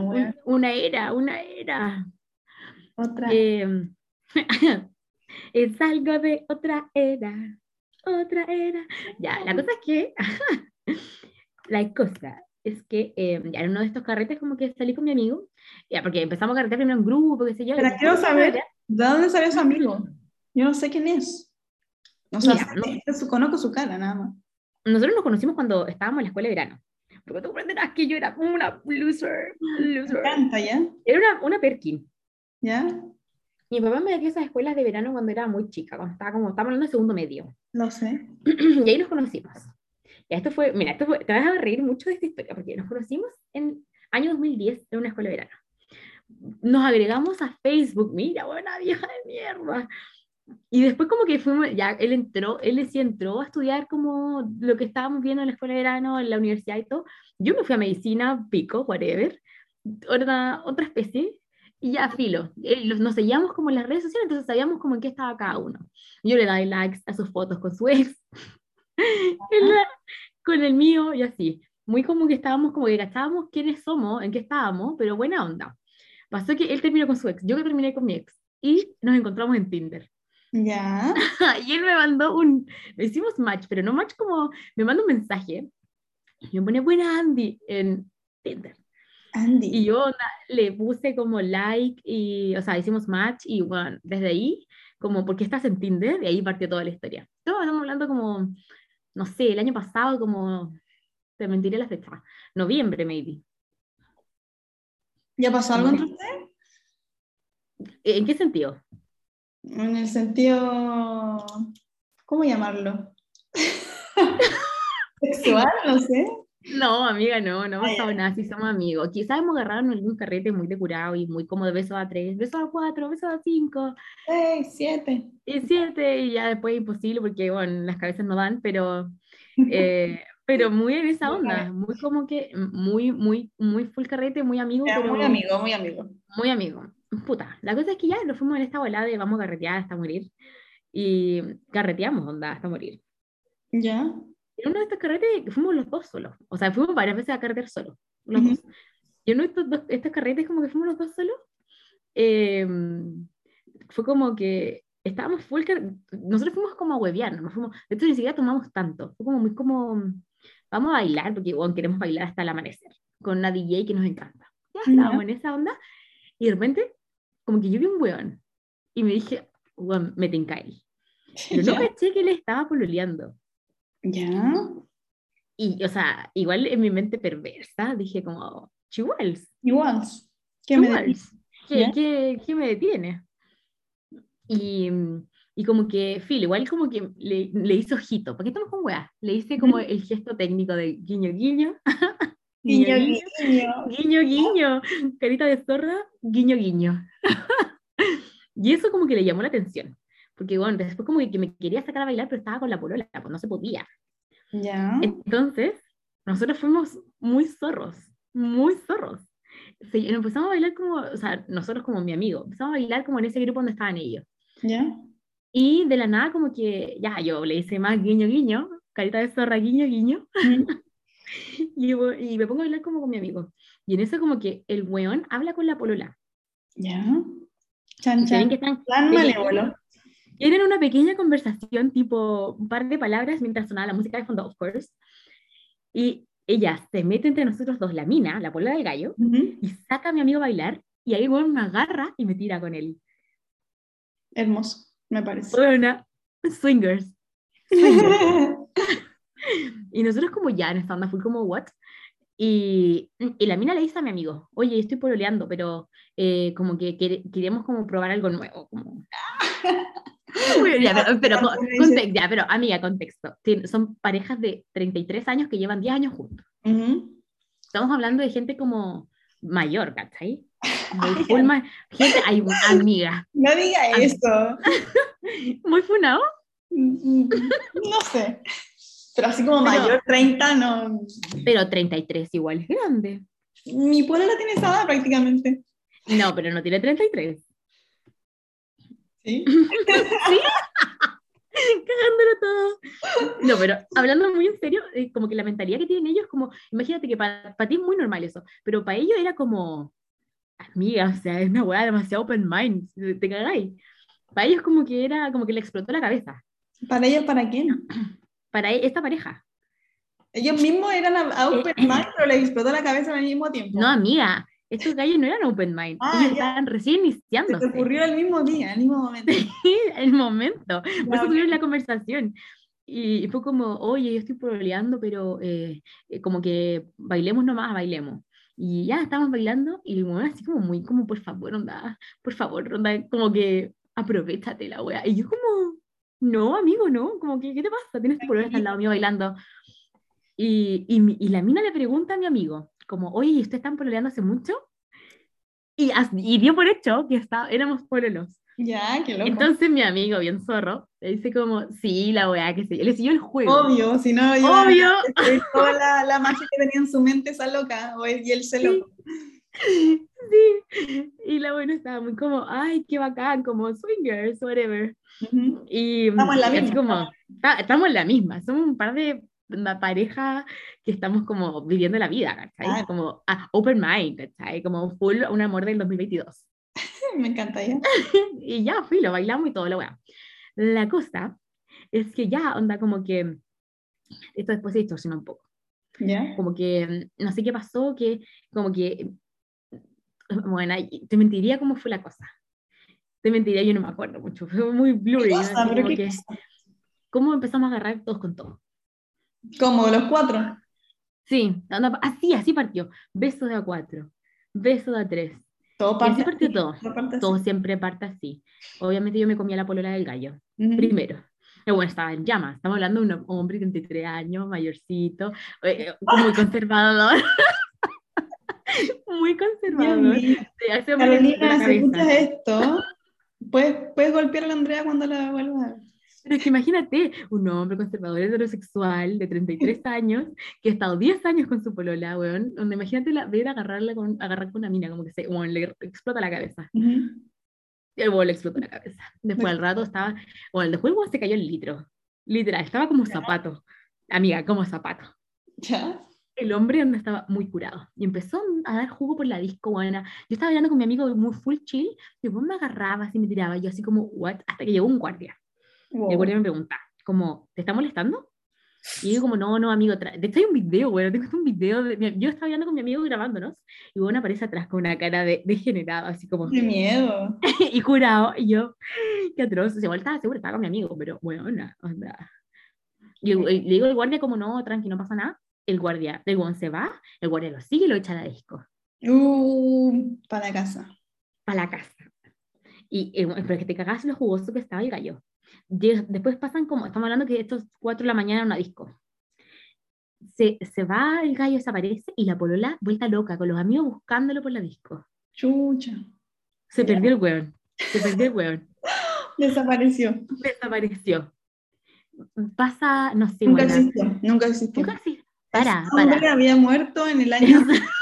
un-. Una era, una era. Otra. Eh, es algo de otra era. Otra era. Ya, la cosa es que. la cosa es que eh, ya en uno de estos carretes, como que salí con mi amigo. Ya, porque empezamos a carretear primero en grupo, qué sé yo. Pero quiero saber. ¿de dónde salió ese amigo? Yo no sé quién es. O sea, Mira, no. sé- su- conozco su cara nada más. Nosotros nos conocimos cuando estábamos en la escuela de verano. Porque tú comprenderás que yo era una loser. Me loser. encanta, ¿ya? Era una, una Perkin. ¿Ya? Mi papá me a esas escuelas de verano cuando era muy chica, cuando estaba como, estábamos hablando de segundo medio. Lo sé. y ahí nos conocimos. Y esto fue, mira, esto fue, te vas a reír mucho de esta historia, porque nos conocimos en año 2010 en una escuela de verano. Nos agregamos a Facebook, mira, buena vieja de mierda. Y después como que fuimos, ya él entró, él sí entró a estudiar como lo que estábamos viendo en la escuela de verano, en la universidad y todo. Yo me fui a medicina, pico, whatever, otra, otra especie, y ya filo. Eh, Nos seguíamos como en las redes sociales, entonces sabíamos como en qué estaba cada uno. Yo le daba likes a sus fotos con su ex, la- con el mío y así. Muy como que estábamos, como que cachábamos quiénes somos, en qué estábamos, pero buena onda. Pasó que él terminó con su ex, yo que terminé con mi ex, y nos encontramos en Tinder. ¿Ya? y él me mandó un, hicimos match, pero no match como, me mandó un mensaje, y me pone, buena Andy, en Tinder. Andy. Y yo le puse como like, y, o sea, hicimos match, y bueno, desde ahí, como, ¿por qué estás en Tinder? De ahí partió toda la historia. Todo estamos hablando como, no sé, el año pasado, como, te mentiré la fecha, noviembre, maybe. ¿Ya pasó algo entre ustedes? ¿En qué sentido? En el sentido, ¿cómo llamarlo? Sexual, no sé. No, amiga, no, no hemos nada, si somos amigos. Quizás hemos agarrado en algún carrete muy depurado y muy como de besos a tres, besos a cuatro, besos a cinco, Seis, siete. y siete, y ya después imposible porque, bueno, las cabezas no dan, pero, eh, pero muy en esa onda, muy como que, muy, muy, muy full carrete, muy amigo, pero muy amigo, muy amigo. muy amigo. Puta, la cosa es que ya nos fuimos en esta volada de vamos a carretear hasta morir, y carreteamos, onda, hasta morir. Ya. En uno de estos carretes fuimos los dos solos. O sea, fuimos varias veces a carretear solos. Los Ujú. dos. Y en uno de estos, dos- estos carretes, como que fuimos los dos solos, eh, fue como que estábamos full. Nosotros fuimos como a huevear, no fuimos. De hecho, ni siquiera tomamos tanto. Fue como muy como. Vamos a bailar, porque bueno, queremos bailar hasta el amanecer. Con una DJ que nos encanta. Ya Ya. estábamos en esa onda. Y de repente, como que yo vi un weón. Y me dije, weón, me él. Pero no caché que él estaba pololeando. Ya. Y, o sea, igual en mi mente perversa dije como, chihuahuas, Igual. ¿Qué me chihuahuas, ¿qué, qué, qué me detiene? Y, y como que, Phil, igual como que le, le hizo ojito, porque estamos con weá, le hice como el gesto técnico de guiño, guiño, Guiño, guiño, guiño. guiño, guiño, carita de zorra, guiño, guiño. y eso como que le llamó la atención, porque bueno, después como que, me quería sacar a bailar, pero estaba con la polola, pues no se podía. Ya. Entonces, nosotros fuimos muy zorros, muy zorros. Sí, empezamos a bailar como, o sea, nosotros como mi amigo, empezamos a bailar como en ese grupo donde estaban ellos. Ya. Y de la nada como que, ya, yo le hice más guiño, guiño, carita de zorra, guiño, guiño, Mm. y, y me pongo a bailar como con mi amigo. Y en eso como que el weón habla con la polola. Ya. Chan, chan. que están Plan malévolo. Tienen una pequeña conversación, tipo un par de palabras mientras sonaba la música de fondo, of course. Y ella se mete entre nosotros dos, la mina, la polola del gallo, Ujú. y saca a mi amigo a bailar, y ahí weón me agarra y me tira con él. Hermoso, me parece. Bueno, swingers. Y nosotros como ya en esta onda fue como, what? Y, y la mina le dice a mi amigo, oye, estoy pololeando, pero eh, como que quere- queremos como probar algo nuevo. Como... Ya, pero, pero, co- conte- ya, pero, amiga, contexto. Son parejas de 33 años que llevan 10 años juntos. Ujú. Estamos hablando de gente como mayor, ¿cachai? Muy full ma- gente, hay amiga, No diga Ah. eso. muy funado. Mm, No sé. Pero así como Pero- mayor 30, no. Pero 33 igual es grande. Mi pueblo tiene esa edad prácticamente. No, pero no tiene 33. ¿Sí? cagándolo todo. No, pero hablando muy en serio, eh, como que la mentalidad que tienen ellos, como, imagínate que para ti es muy normal eso, pero para ellos era como, amiga, o sea, es una weá demasiado open mind, te cagáis. Para ellos como que era, como que le explotó la cabeza, ¿Para ellos para quién? para e- esta pareja. Ellos mismos eran a, a open mind, pero les explotó la cabeza al mismo tiempo. No, amiga, estos gallos no eran open mind, Ah, ellos ya. estaban recién Se te iniciándose. ocurrió al mismo día, al mismo momento. el momento. Por eso tuvieron la conversación. Y fue como, oye, yo estoy pololeando, pero eh, eh, como que bailemos nomás, bailemos. Y ya estábamos bailando y el weón así como muy, como por favor, onda, por favor, onda, como que aprovechate la wea. Y yo como, no, amigo, no, como que, ¿qué te pasa? Tienes tu polola al lado mío bailando. Y, y, y la mina le pregunta a mi amigo, como, oye, ¿y ustedes están pololeando hace mucho? Y, y dio por hecho que está, éramos pololos. Ya, qué loco. Entonces mi amigo, bien zorro, le dice como, sí, la weá, que sí. Le siguió el juego. Obvio, si no, yo Obvio. toda la, la magia que tenía en su mente esa loca, y él se Sí. loco. Sí. Y la buena estaba muy como, ay, qué bacán, como swingers, whatever. Y Estamos en la misma, como, "Ah, estamos en la misma, somos un par de una pareja que estamos como viviendo la vida, ¿cachai? Claro. Como ah, open mind, ¿cachai? Como full un amor del 2022. Me encanta ya. y ya, fui, lo bailamos y todo lo weá. La cosa es que ya, onda, como que esto después se distorsiona un poco. Ya. Como que mm, no sé qué pasó, que como que, bueno, te mentiría cómo fue la cosa. Te mentiría, yo no me acuerdo mucho, fue muy blurry. ¿Qué ¿no? cosa? ¿Pero que? ¿Cómo empezamos a agarrar todos con todo? Como los cuatro. Sí, así, así partió. Beso de a cuatro, beso de a tres, Todo Y así parte partió todo. todo parte Todo siempre parte así. Obviamente yo me comía la polola del gallo, Ujú. primero. Y bueno, estaba en llamas. Estamos hablando de un hombre de 33 años, mayorcito, eh, eh, muy conservador. Muy conservador. explotó Carolina, si escuchas esto, puedes, puedes golpear a la Andrea cuando la vuelvas a. Pero es que imagínate, un hombre conservador heterosexual de 33 años que ha estado 10 años con su polola, weón, donde imagínate la, ver agarrarla con, agarrar con una mina, como que se, weón, le explota la cabeza. Ujú. Y el weón le explotó la cabeza. Después al rato estaba, bueno, después el weón se cayó el litro, literal, estaba como zapato, amiga, como zapato. ¿Ya? El hombre donde estaba muy curado y empezó a dar jugo por la disco, buena. Yo estaba hablando con mi amigo muy full chill y me agarraba así, me tiraba, yo así como, what, hasta que llegó un guardia. Y el Wow. guardia me pregunta, como, ¿te está molestando? Y yo como, no, no, amigo, de hecho hay un video, güey, tengo un video, de, yo estaba hablando con mi amigo grabándonos, y bueno, aparece atrás con una cara de degenerado, así como, Qué miedo. y curado, y yo, qué atroz, igual estaba seguro, estaba con mi amigo, pero bueno, onda. Y, y le digo al guardia como, no, tranqui, no pasa nada, el guardia, el guan se va, el guardia lo sigue y lo echa a la disco, Uh, para la casa. para la casa. Y, eh, pero que te cagás lo jugoso que estaba el gallo. Después pasan como, estamos hablando que estos 4 de la mañana en una disco. Se, se va el gallo, desaparece y la polola vuelta loca con los amigos buscándolo por la disco. Chucha. Se perdió el weón. Se perdió el weón. Desapareció. Desapareció. Pasa, no sé, Nunca existió. Nunca existió. Nunca existe. Para, Ese hombre para. había muerto en el año.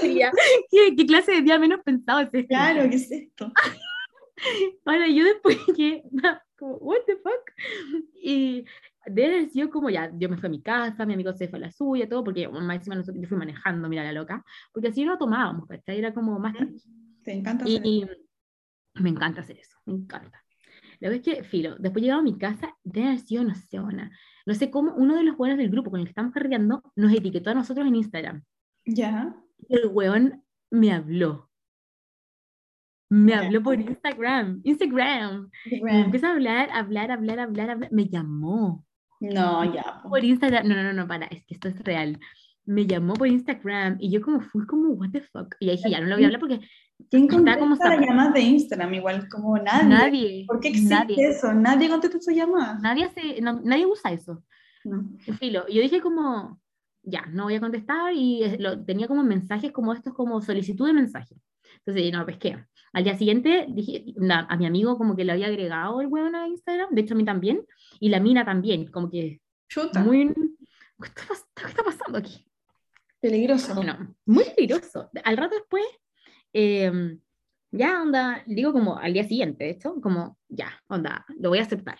¿Qué, qué clase de día menos pensado es este? claro, ¿qué es esto? Para, yo después que, como, what the fuck? Y haber sido como ya, yo me fui a mi casa, mi amigo se fue a la suya, todo, porque más encima nosotros, yo fui manejando, mira la loca, porque así no tomábamos, ¿cachai? Era como más. Te encanta hacer Y me encanta hacer eso, me encanta. La verdad es que, filo, después llegaba a mi casa, debe haber sido, no sé, una, no sé cómo, uno de los buenos del grupo con el que estamos carreando nos etiquetó a nosotros en Instagram. Ya. El weón me habló. Me habló por Instagram, Instagram. Y me empieza a hablar, hablar, hablar, hablar, hablar. Me llamó No, ya. po. por Instagram. No, no, no, no, para, es que esto es real. Me llamó por Instagram y yo como fui como, what the fuck. Y ahí dije, ya no lo voy a hablar porque ¿Quién contesta como las llamadas de Instagram? Igual como nadie. nadie, ¿Por qué existe nadie, eso? Nadie contesta sus llamadas. nadie, hace, no- nadie usa eso. No. Filo, yo dije como, ya, no voy a contestar y lo, tenía como mensajes como estos, como solicitud de mensaje. Entonces, no, pesqué. Al día siguiente dije, na- a mi amigo como que le había agregado el weón a Instagram, de hecho a mí también, y la mina también, como que Chuta. muy... ¿Qué está, qué está pasando aquí? Peligroso. Bueno, muy peligroso. Al rato después, eh, ya onda, digo como al día siguiente, de hecho, como ya, onda, lo voy a aceptar.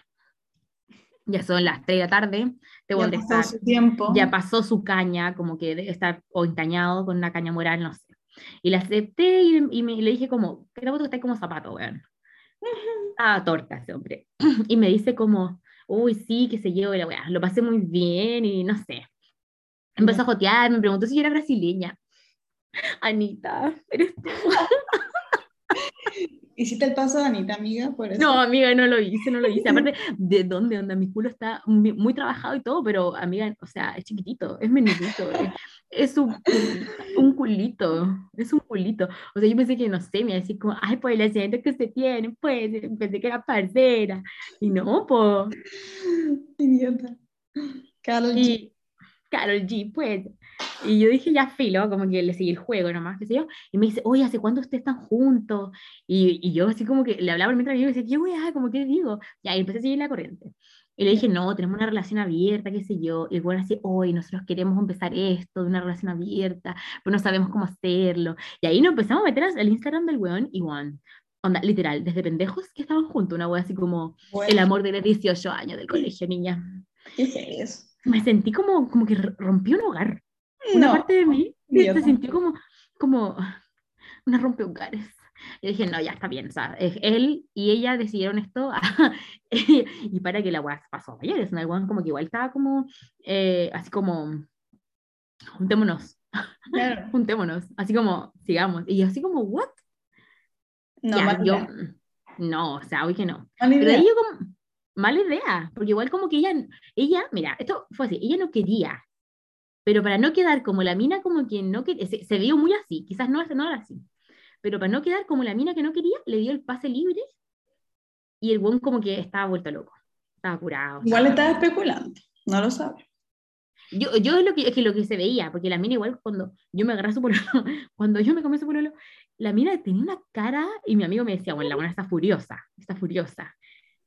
Ya son las 3 de la tarde, tengo Ya que pasó su tiempo. ya pasó su caña, como que debe estar o encañado con una caña moral, no sé. Y la acepté y, y me, le dije como, que la foto está como zapato, weón. Ah, torta ese hombre. Y me dice como, uy, sí, sé yo, y la weá, lo pasé muy bien y no sé. Empezó a jotear, me preguntó si yo era brasileña. Anita, eres tú. ¿Hiciste el paso de Anita, amiga? Por eso. No, amiga, no lo hice, no lo hice. Aparte, ¿de dónde? Onda, mi culo está muy, trabajado y todo, pero amiga, o sea, es chiquitito, es menudito, es, es un, un culito, es un culito. O sea, yo pensé que, no sé, me iba a decir como, ay, pues el acento que usted tiene, pues, pensé que era parcera. Y no, pues, Idiota. Carol G. Carol G, pues. Y yo dije, ya filo, como que le seguí el juego nomás, qué sé yo. Y me dice, oye, ¿hace cuánto ustedes están juntos? Y, y yo así como que le hablaba mientras yo decía, ¿qué weá? Como, ¿qué digo? Ya, y empecé a seguir la corriente. Y le dije, no, tenemos una relación abierta, qué sé yo. Y el bueno así, hoy nosotros queremos empezar esto, de una relación abierta, pero no sabemos cómo hacerlo. Y ahí nos empezamos a meter al Instagram del weón y one. Onda, literal, desde pendejos que estaban juntos, una wea así como Bueno, el amor de los 18 años del colegio, niña. ¿Qué es eso? Me sentí como, como que rompí un hogar. Una No. parte de mí se- idiota. se sintió como, como una rompehogares. Yo dije, no, ya está bien, o sea, él y ella decidieron esto y para que la weá pasó a mayores. El weón como que igual estaba como, eh, así como, juntémonos, Claro. juntémonos, así como, sigamos. Y así como, ¿what? No, Ya, yo, idea. no, o sea, hoy que no. Mala Pero idea. ahí yo como, mala idea, porque igual como que ella, ella, mira, esto fue así, ella no quería, Pero para no quedar como la mina como que no quería, se, se vio muy así, quizás no, no era así, pero para no quedar como la mina que no quería, le dio el pase libre y el buen como que estaba vuelto loco, estaba curado. Igual estaba especulando, no lo sabe. Yo, yo es lo que, es que lo que se veía, porque la mina igual cuando yo me agarré su pololo, cuando yo me comí su pololo, la mina tenía una cara y mi amigo me decía, bueno, la buena está furiosa, está furiosa,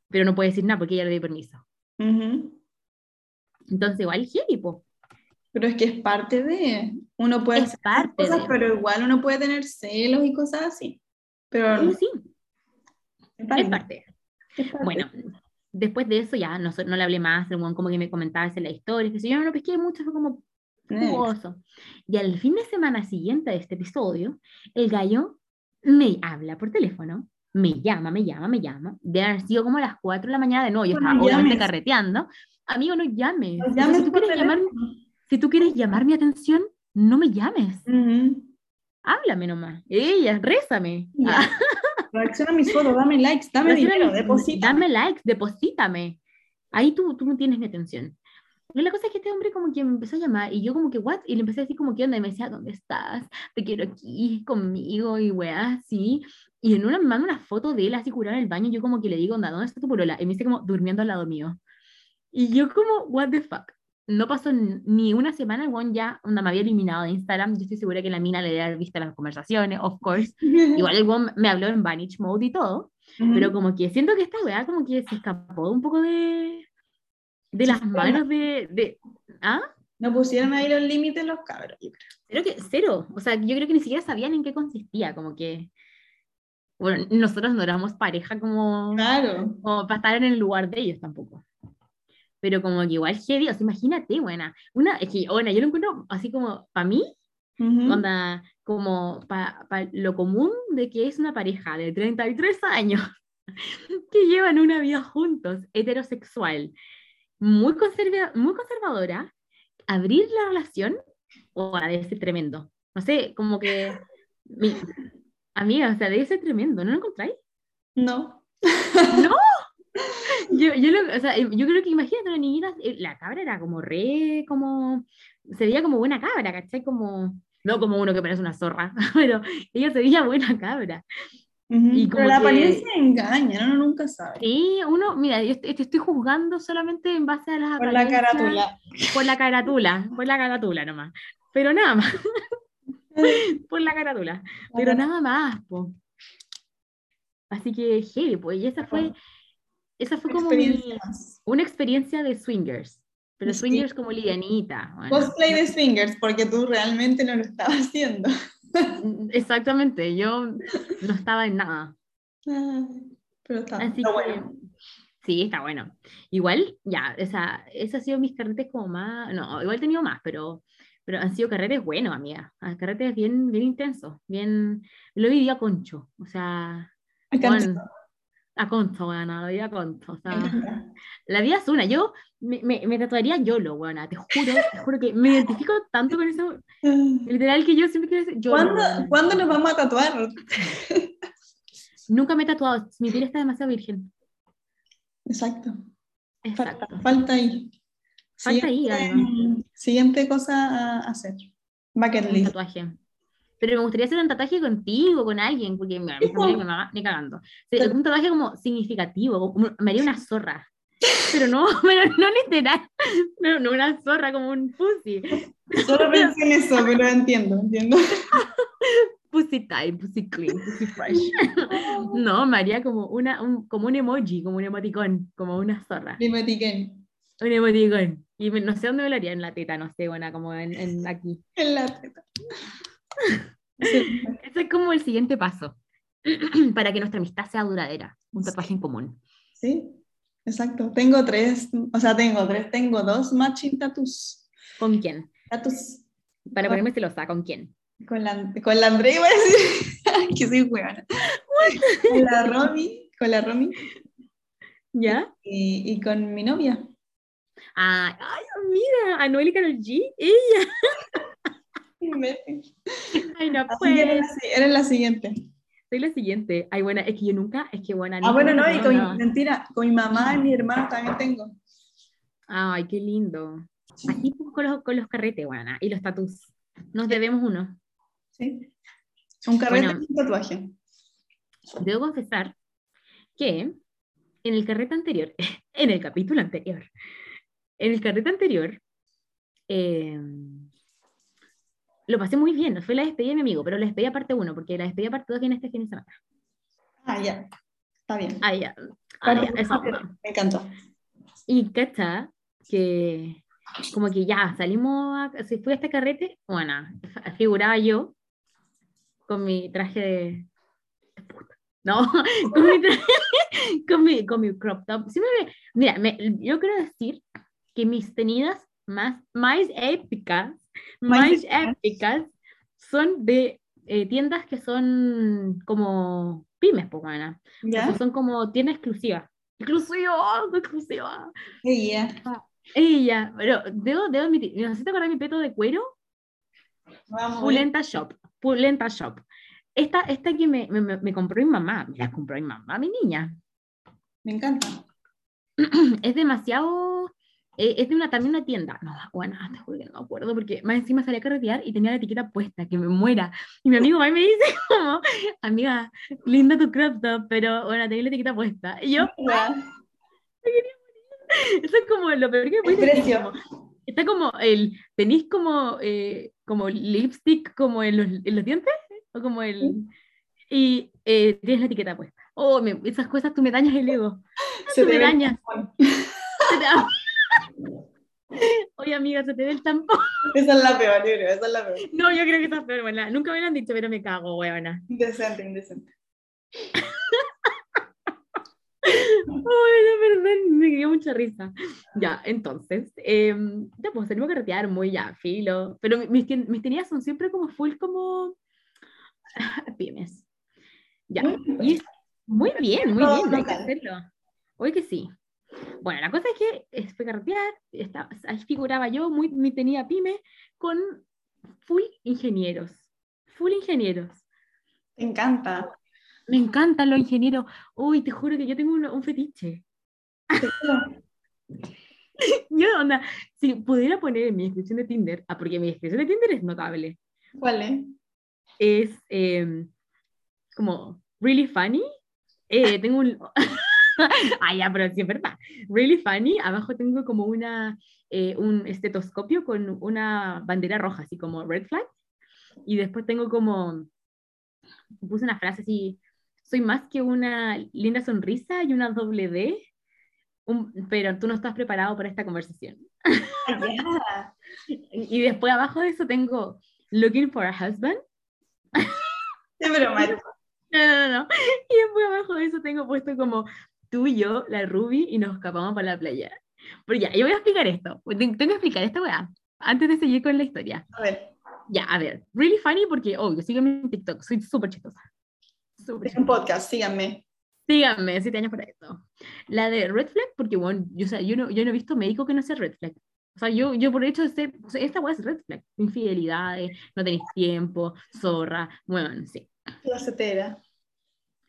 pero no puede decir nada porque ella le dio permiso. Ujú. Entonces igual heavy, po. Pero es que es parte de. Uno puede Es hacer parte cosas, de. pero igual uno puede tener celos y cosas así. Pero Sí, sí, es es parte. es parte. Bueno, después de eso ya no, no le hablé más, como que me comentaba esa la historia, que si yo no lo pesqué mucho, fue como Next. jugoso. Y al fin de semana siguiente de este episodio, el gallo me habla por teléfono, me llama, me llama, me llama, de haber sido como a las 4 de la mañana de nuevo, yo No estaba obviamente llames. carreteando, amigo, no llames, No llames si, tú quieres teléfono. Si tú quieres llamar mi atención, no me llames, Ujú. háblame nomás, ella, rézame, Ya. Ah, Reacciona a mis fotos, dame likes, dame Reacciona dinero, mi- deposita. Dame likes, deposítame. Ahí tú, tú tienes mi atención. Y la cosa es que este hombre como que me empezó a llamar y yo como que, ¿what? Y le empecé a decir como, ¿qué onda? Y me decía, ¿dónde estás? Te quiero aquí, conmigo, y weá, así. Y en una me manda una foto de él así curado en el baño, yo como que le digo, onda, ¿dónde está tu polola? Y me dice como, durmiendo al lado mío. Y yo como, what the fuck? No pasó ni una semana, el ya, onda, me había eliminado de Instagram. Yo estoy segura que la mina le haber visto las conversaciones, of course. Igual el weón me habló en vanish mode y todo. Ujú. Pero como que siento que esta weá como que se escapó un poco de, de las manos de, de... ¿Ah? No pusieron ahí los límites los cabros. yo creo. Creo que cero. O sea, yo creo que ni siquiera sabían en qué consistía. Como que... Bueno, nosotros no éramos pareja como, Claro. como para estar en el lugar de ellos tampoco. Pero como que igual heavy, o sea, imagínate, buena. Una, es que, bueno, yo lo encuentro así como, para mí, Ujú. onda, como para lo común de que es una pareja de 33 años que llevan una vida juntos, heterosexual, muy, conserva- muy conservadora, abrir la relación, o debe ser tremendo. No sé, como que, mi, amiga, o sea, debe ser tremendo, ¿no lo encontráis? No. Yo, yo, lo- o sea, yo creo que imagínate una niñita, eh, la cabra era como re, como, se veía como buena cabra, ¿cachai? Como, no como uno que parece una zorra, pero ella se veía buena cabra. Ujú. Y Pero como la que- apariencia engaña, uno nunca sabe. Sí, uno, mira, yo te estoy juzgando solamente en base a las Por la carátula. Por la carátula, por la carátula nomás. Pero nada más, por la carátula. Pero nada más, po. Así que, heavy, pues, y esa fue, esa fue como mi- una experiencia de swingers. Pero Sí. swingers como livianita. bueno. Cosplay de swingers, porque tú realmente no lo estabas haciendo. Exactamente, yo no estaba en nada. Ay, Pero está, Así está que, bueno. sí, está bueno. Igual, ya, esa, esos han sido mis carretes como más, no, igual he tenido más, pero, pero han sido carretes buenos, amiga. Ah, Carretes bien, bien intensos, bien, lo he vivido a concho, o sea, bueno, a concho, bueno, lo viví a concho, o sea, la vida es una, yo me, me, me tatuaría YOLO, bueno, te juro, te juro que me identifico tanto con eso, literal que yo siempre quiero decir YOLO, ¿Cuándo, weona. ¿Cuándo nos vamos a tatuar? Nunca me he tatuado, mi piel está demasiado virgen. Exacto. Falta, Exacto. falta ahí. Falta ahí Siguiente- Siguiente cosa a hacer. Bucket un tatuaje. Pero me gustaría hacer un tatuaje contigo, con alguien, porque me ni cagando. Un tatuaje como significativo, como- me haría una zorra. Pero no, pero no literal, no, no una zorra como un pussy. Solo pensé en eso, pero entiendo, entiendo. Pussy tight, pussy clean, pussy fresh. No, me haría como, una, un, como un emoji, como un emoticón, como una zorra. Tiken. Un emoticón. Y me- no sé dónde me lo haría, en la teta, no sé, bueno, como en, en aquí. En la teta. Sí. Ese es como el siguiente paso. Para que nuestra amistad sea duradera. Un tatuaje en común. Sí, exacto. Tengo tres, o sea, tengo tres, tengo dos matching tattoos. ¿Con quién? Tattoos. Para ponerme celosa, ¿con quién? Con la, con la Andrea iba a decir que soy huevona. Con la Romy, con la Romy ¿Ya? y, y con mi novia. Ay, ay, mira, Anuel y Karol G. Ella. Ay, no, que eres pues. la, la siguiente. Soy la siguiente. Ay, buena, es que yo nunca, es que buena. Ah, bueno, no, y con no. mentira, con mi mamá y mi hermano también tengo. Ay, qué lindo. Pues, con los, con los carretes, bueno, y los tatus. Nos debemos uno. Sí. Un carrete Bueno. y un tatuaje. Debo confesar que en el carrete anterior, en el capítulo anterior, en el carrete anterior, eh, lo pasé muy bien. Fue la despedida de mi amigo, pero la despedida parte 1, porque la despedida parte 2 viene este fin de semana. Ah, ya. Está bien. Ah, ya. Ah, eso. Me encantó. Y cacha que como que ya salimos, a, se fue a este carrete, bueno, figuraba yo con mi traje de. No, con mi, traje, con mi, con mi crop top. Siempre me- mira, me- yo quiero decir que mis tenidas más, más épicas, Más épicas. son de eh, tiendas que son como pymes, pues, mana. O sea, ¿Ya? son como tiendas exclusivas. Exclusiva, exclusiva. Ya. Ella, pero debo, debo admitir, no sé si te acuerdas de mi peto de cuero, Vamos. Pulenta Shop, Pulenta Shop. Esta, esta que me, me, me compró mi mamá, me la compró mi mamá, mi niña. Me encanta. Es demasiado, eh, es de una, también una tienda. No, bueno, te juro que no me acuerdo, porque más encima salí a carretear y tenía la etiqueta puesta, que me muera. Y mi amigo y me dice como, amiga, linda tu crop top, pero bueno, tenía la etiqueta puesta. Y yo, Ya. eso es como lo peor que me decir, como- Está como el, tenéis como, eh, como lipstick como en los, en los dientes, o como el, y eh, tienes la etiqueta puesta. Oh, me- esas cosas tú me dañas el ego. Se Tú me dañas. Oye, amiga, se te ve el tampón. Esa es la peor, yo creo. Esa es la peor. No, yo creo que estás peor, buena. Nunca me lo han dicho, pero me cago, weona. Indecente, indecente. Ay, no, perdón, me dio mucha risa. Ya, entonces, eh, ya pues salimos a carretear muy ya, filo. Pero mi- mis, mis tenidas son siempre como full como pymes. Ya, y es muy bien, muy bien, hay que hacerlo. Hoy que sí. Bueno, la cosa es que es- fue carretear, estaba, ahí figuraba yo, muy, mi tenía pyme, con full ingenieros. Full ingenieros. Me encanta. Me encantan los ingenieros. Uy, te juro que yo tengo un, un fetiche. Yo, onda, si pudiera poner en mi descripción de Tinder, ah, porque mi descripción de Tinder es notable, ¿Cuál es? es em, como really funny. Eh, tengo un. ah, ya, pero sí es verdad. Really funny. Abajo tengo como una, eh, un estetoscopio con una bandera roja, así como red flag. Y después tengo como. Puse una frase así: soy más que una linda sonrisa y una doble D. un- pero tú no estás preparado para esta conversación. Ah, Y después abajo de eso tengo looking for a husband. pero mal. No, no, no. Y después abajo de eso tengo puesto como tú y yo, la Ruby, y nos escapamos para la playa. Pero ya, yo voy a explicar esto. Tengo que explicar esta weá. Antes de seguir con la historia. A ver, Ya, a ver. Really funny porque, obvio, síganme en TikTok. Soy súper chistosa. Súper es un podcast, síganme. Síganme, siete años para esto. La de Red Flag, porque, bueno, yo, o sea, yo, no, yo no he visto médico que no sea Red Flag. O sea, yo, yo por hecho sea, esta weá es Red Flag. Infidelidades, no tenéis tiempo, zorra, bueno, sí. La cetera.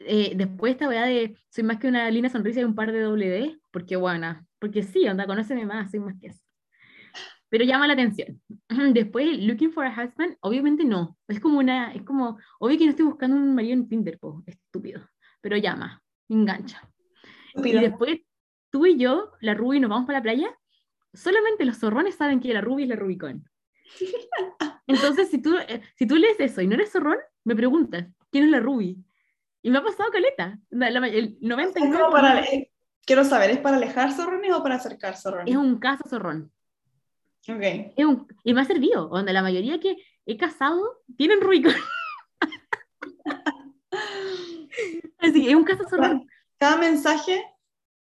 Eh, después esta weá de soy más que una linda sonrisa y un par de D, porque buena, porque sí, onda, conóceme más, soy más que eso. Pero llama la atención. Después, looking for a husband, obviamente no. Es como una, es como, obvio que no estoy buscando un marido en Tinder, po, estúpido. Pero llama, engancha. Y Estúpido. después, tú y yo, la Ruby, nos vamos para la playa. Solamente los zorrones saben que la Ruby es la Rubicon. Entonces, si tú, eh, si tú lees eso y no eres zorrón, me preguntas, ¿quién es la Ruby? Y me ha pasado caleta. El Es 99% como para, quiero saber, ¿es para alejar zorrones o para acercar zorrones? es un caso zorrón. Ok. Es un- y me ha servido, donde la mayoría que he casado tienen Rubicon. Así, es un caso zorrón. Cada mensaje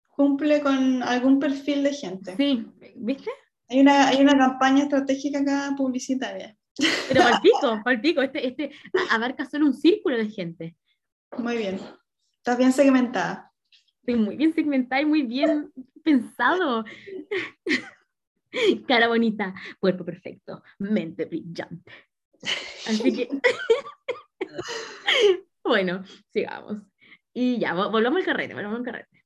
cumple con algún perfil de gente. Sí, ¿viste? Hay, una, hay una campaña estratégica acá publicitaria. Pero palpico, palpico. Este, este abarca solo un círculo de gente. Muy bien. Estás bien segmentada. Estoy muy bien segmentada y muy bien pensado. Cara bonita, cuerpo perfecto, mente brillante. Así que, bueno, sigamos. Y ya, vo- volvamos al carrete, volvamos al carrete.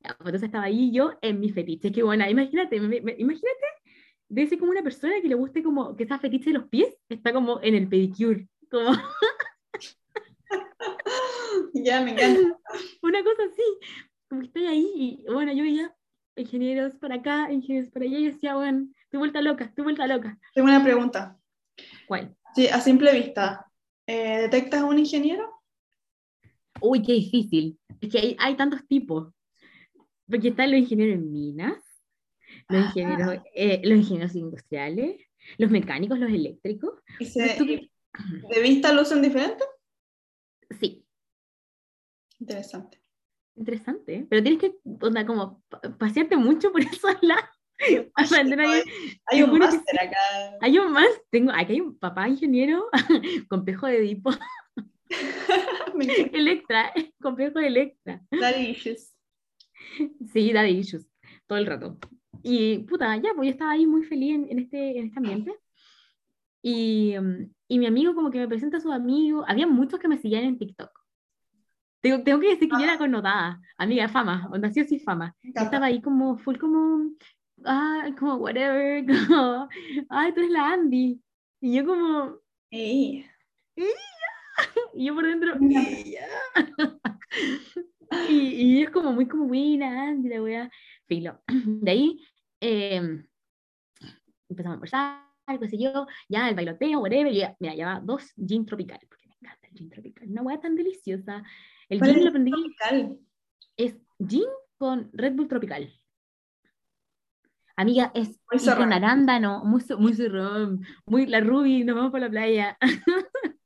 Ya, pues entonces estaba ahí yo en mi fetiche, que bueno, imagínate, me- me- imagínate ser como una persona que le guste como, que está fetiche de los pies, está como en el pedicure, como Ya, me encanta. una cosa así, como que estoy ahí y bueno, yo veía ingenieros para acá, ingenieros para allá y decía, bueno, estoy vuelta loca, estoy vuelta loca. Tengo una pregunta. ¿Cuál? Sí, a simple vista, eh, ¿detectas a un ingeniero? Uy, qué difícil. Es que hay, hay tantos tipos. Porque están los ingenieros en minas, los, Ah. ingenieros, eh, los ingenieros industriales, los mecánicos, los eléctricos. ¿Y se- Tú- y ¿De vista lucen diferentes? Sí, Interesante. interesante. Pero tienes que, onda, como pa- pasearte mucho por esos lados. Aprender a- Hay un juro que máster acá. Hay un más, tengo, aquí hay un papá ingeniero, complejo de Edipo. Electra, complejo de Electra. Daddy issues. Sí, daddy issues, todo el rato. Y puta, ya, pues yo estaba ahí muy feliz en, en este, en este ambiente. Y, mm, y mi amigo como que me presenta a sus amigos, había muchos que me seguían en TikTok. Tengo, tengo que decir que yo era connotada, amiga, fama, onda sí o sí fama. Encanta. estaba ahí como, full como, ah, como whatever, como, ay, tú eres la Andy. Y yo como, Ey. y yo por dentro. "Ella". y, y es como muy como buena, Andy, la wea, filo. De ahí eh, empezamos a conversar, qué sé yo, ya el bailoteo, whatever, ya, mira, ya va dos gin tropical, porque me encanta el gin tropical, una wea tan deliciosa. El ¿Cuál gin lo aprendí, Tropical. es gin con Red Bull tropical. Amiga, es Muy con arándano, muy, muy muy la Ruby, nos vamos para la playa.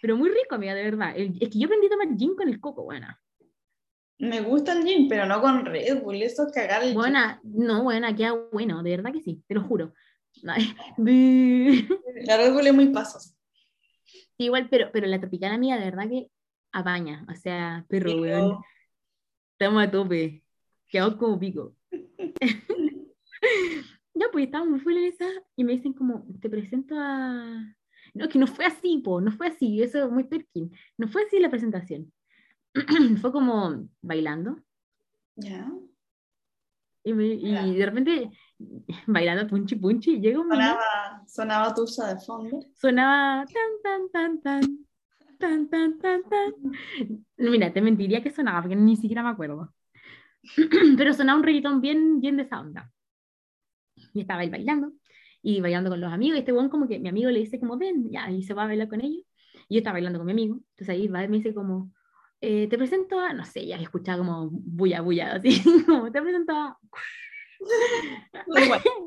Pero muy rico, amiga, de verdad. El- es que yo aprendí a tomar gin con el coco, buena. Me gusta el gin, pero no con Red Bull. Eso es cagar el gin. Buena, no, buena, queda bueno, de verdad que sí, te lo juro. La Red Bull es muy pasos. Igual, pero, pero la tropical, amiga, de verdad que apaña. O sea, perro, weón, estamos a tope. Quedamos como pico. Ya, pues estábamos muy full en esa y me dicen como, te presento a... No, que no fue así, po, no fue así, eso es muy Perkin. No fue así la presentación. fue como bailando Ya. y, me- y de repente bailando punchi punchi, llega un Sonaba, sonaba Tusa de fondo. sonaba tan tan tan tan tan tan tan tan. Mira, te mentiría que sonaba porque ni siquiera me acuerdo. Pero sonaba un reggaetón bien, bien de esa onda. Y estaba él bailando, y bailando con los amigos, y este weón como que mi amigo le dice como, ven, ya, y se va a bailar con ellos, y yo estaba bailando con mi amigo, entonces ahí va y me dice como, eh, te presento a, no sé, ya escuchaba como bulla, bulla, así, como, te presento a,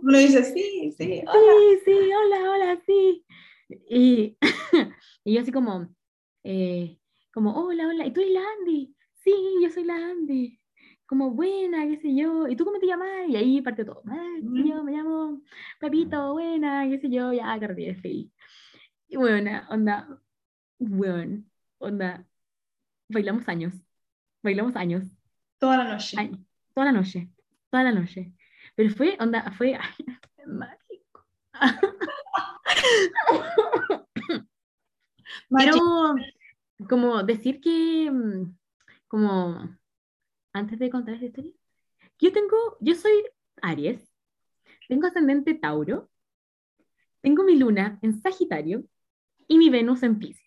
Uno dice, sí, sí. hola. sí, sí, hola, hola, sí, y, y yo así como, eh, como, hola, hola, ¿y tú eres la Andy? Sí, yo soy la Andy. Como buena, qué sé yo, ¿y tú cómo te llamas? Y ahí parte todo. Ah, Mm. yo me llamo Pepito, buena, qué sé yo, ya, carrera feliz. Y buena, onda, bueno, onda, bailamos años, bailamos años, Toda la noche. años, toda la noche, toda la noche. Pero fue, onda, fue ay, mágico. Quiero como decir que, mm, como, antes de contar esta historia, yo tengo, yo soy Aries, tengo ascendente Tauro, tengo mi luna en Sagitario y mi Venus en Pisces.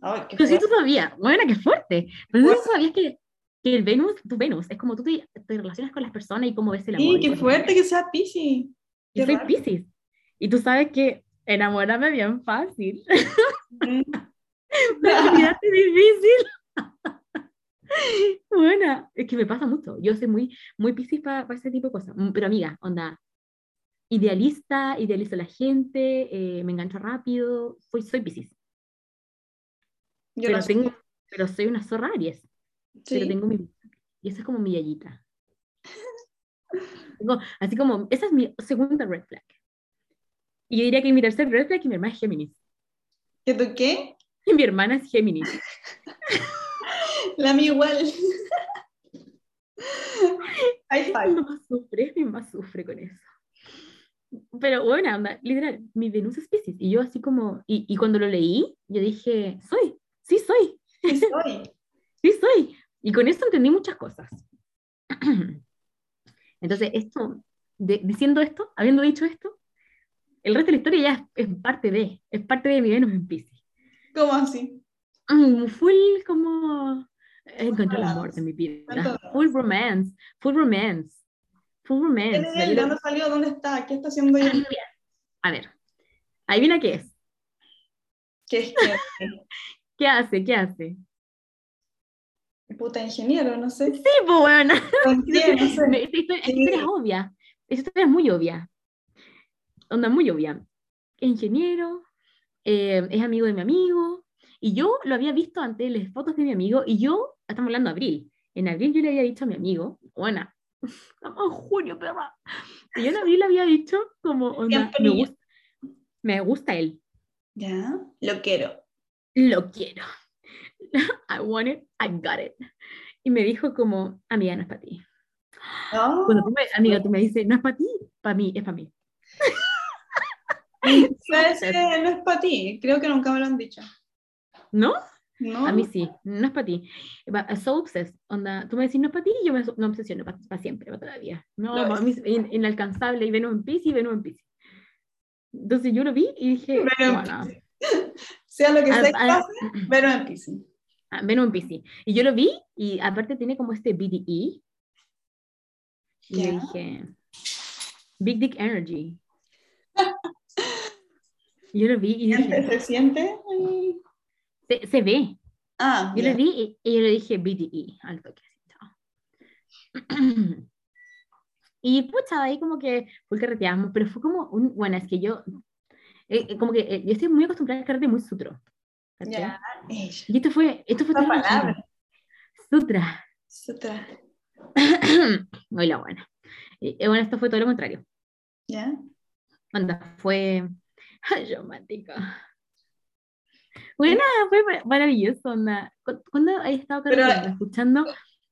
Ay, qué Pero si tú sabías, bueno, qué fuerte, pero si tú sabías que, que el Venus, tu Venus, es como tú te, te relacionas con las personas y cómo ves el amor. Sí, qué fuerte que sea Pisces. Yo qué soy. Pisces. Y tú sabes que enamorarme bien fácil. Mm. Pero es difícil. Buena, es que me pasa mucho. Yo soy muy, muy piscis para ese tipo de cosas. Mm, Pero amiga, onda, idealista, idealizo a la gente, eh, me engancho rápido, soy, soy piscis. Yo Pero, no tengo, pero soy una zorra Aries. Pero Sí. tengo mi... Y esa es como mi yayita. Así como, esa es mi segunda red flag. Y yo diría que mi tercer red flag y mi hermana es Géminis. ¿Que tú qué? Y mi hermana es Géminis. La mía igual. High Mi five. mamá sufre, mi mamá sufre con eso. Pero bueno, onda, literal, mi Venus es Pisces. Y yo así como, y, y cuando lo leí, yo dije, soy, sí soy, Sí soy. sí soy. Y con esto entendí muchas cosas. Entonces, esto de- diciendo esto, habiendo dicho esto, el resto de la historia ya es, es parte de, es parte de mi Venus en Pisces. ¿Cómo así? Mm, full como encontré el amor de mi vida. Full romance, full romance, full romance. ¿Quién es Me él? ¿De dieron- dónde salió? ¿Dónde está? ¿Qué está haciendo ella? A ver, adivina qué es. ¿Qué es que? ¿Qué hace? ¿Qué hace? Puta ingeniero, no sé. Sí, pues bueno. Esta historia, esta Sí. historia es obvia. Esta historia es muy obvia. Onda muy obvia. Es ingeniero, eh, es amigo de mi amigo, y yo lo había visto antes en las fotos de mi amigo, y yo, estamos hablando de abril, en abril yo le había dicho a mi amigo, bueno, estamos en junio, perra, y yo en abril le había dicho como, onda, me, gusta, me gusta él, Ya, lo quiero. lo quiero, I want it, I got it, y me dijo como, amiga, no es para ti. No, Cuando tú me, amiga, tú me dices, no es para ti, para mí, es para mí. ¿Sabes que no es para ti. Creo que nunca me lo han dicho. ¿No? ¿No? A mí sí, no es para ti. So obsessed, onda, tú me decís no es para ti y yo me, me obsesiono para siempre, para toda la vida. No, Lo para mí es in- inalcanzable y Venus en Pisces y Venus en Pisces. Entonces yo lo vi y dije, bueno, Sea lo que sea que pase, pero en ah, Venus en Pisces. Y yo lo vi y aparte tiene como este BDE. Y yo dije, Big Dick Energy. Yo lo vi y ¿Siente- dije, ¿Se siente? Se, se ve. Ah, Yo ya. le vi y, y yo le dije BDE al toque. así, chao. Y pucha, ahí como que fue carreteamos, pero fue como un, bueno, es que yo, eh, eh, como que eh, yo estoy muy acostumbrada al carrete muy sutro. ella. Y esto fue, esto fue lo palabra. Sutra. Sutra. Muy la buena. Y, eh, bueno, esto fue todo lo contrario. ¿Ya? Onda, fue ay, romántico. Bueno, fue mar- maravilloso. ¿Cu- ¿Cuándo has estado Pero- carreteando, escuchando?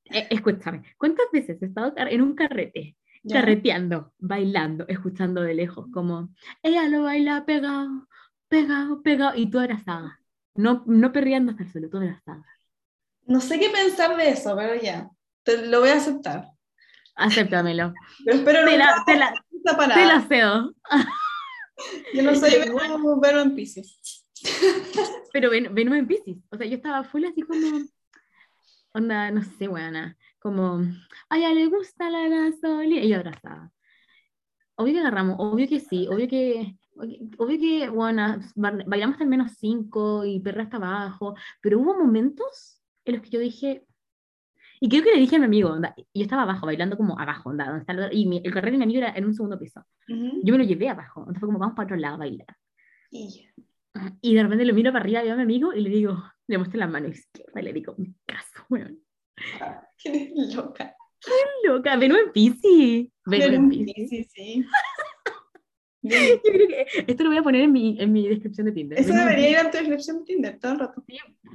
eh, escúchame, ¿cuántas veces he estado en un carrete, ¿Ya? carreteando, bailando, escuchando de lejos, como ella lo baila pegado, pegado, pegado, y tú abrazada? No, no perreando hasta el suelo, tú abrazada. No sé qué pensar de eso, pero ya. Te lo voy a aceptar. Acéptamelo. Pero espero Te la, te la, esa te palabra. la cedo. Yo no soy Vero, Vero en Pisces. Pero ven, Venus en Pisces. O sea, yo estaba full así como. Onda, no sé, buena. Como, a ella le gusta la gasolina. Y yo abrazada. Obvio que agarramos, obvio que sí, obvio que. Obvio que, bueno, ba- bailamos hasta el menos cinco y perra hasta abajo, pero hubo momentos en los que yo dije, y creo que le dije a mi amigo, onda, yo estaba abajo, bailando como abajo, onda, donde está el, y mi- el carrete de mi amigo era en un segundo piso. Ujú. Yo me lo llevé abajo, entonces fue como, vamos para otro lado a bailar. Y. Y de repente lo miro para arriba, veo a mi amigo y le digo, le muestro la mano izquierda y le digo, mi caso, weón. Eres loca. Loca, Venus en. Venus Vero en. Pisces, sí. Yo creo que esto lo voy a poner en mi, en mi descripción de Tinder. Eso debería ir a tu descripción de Tinder todo el rato.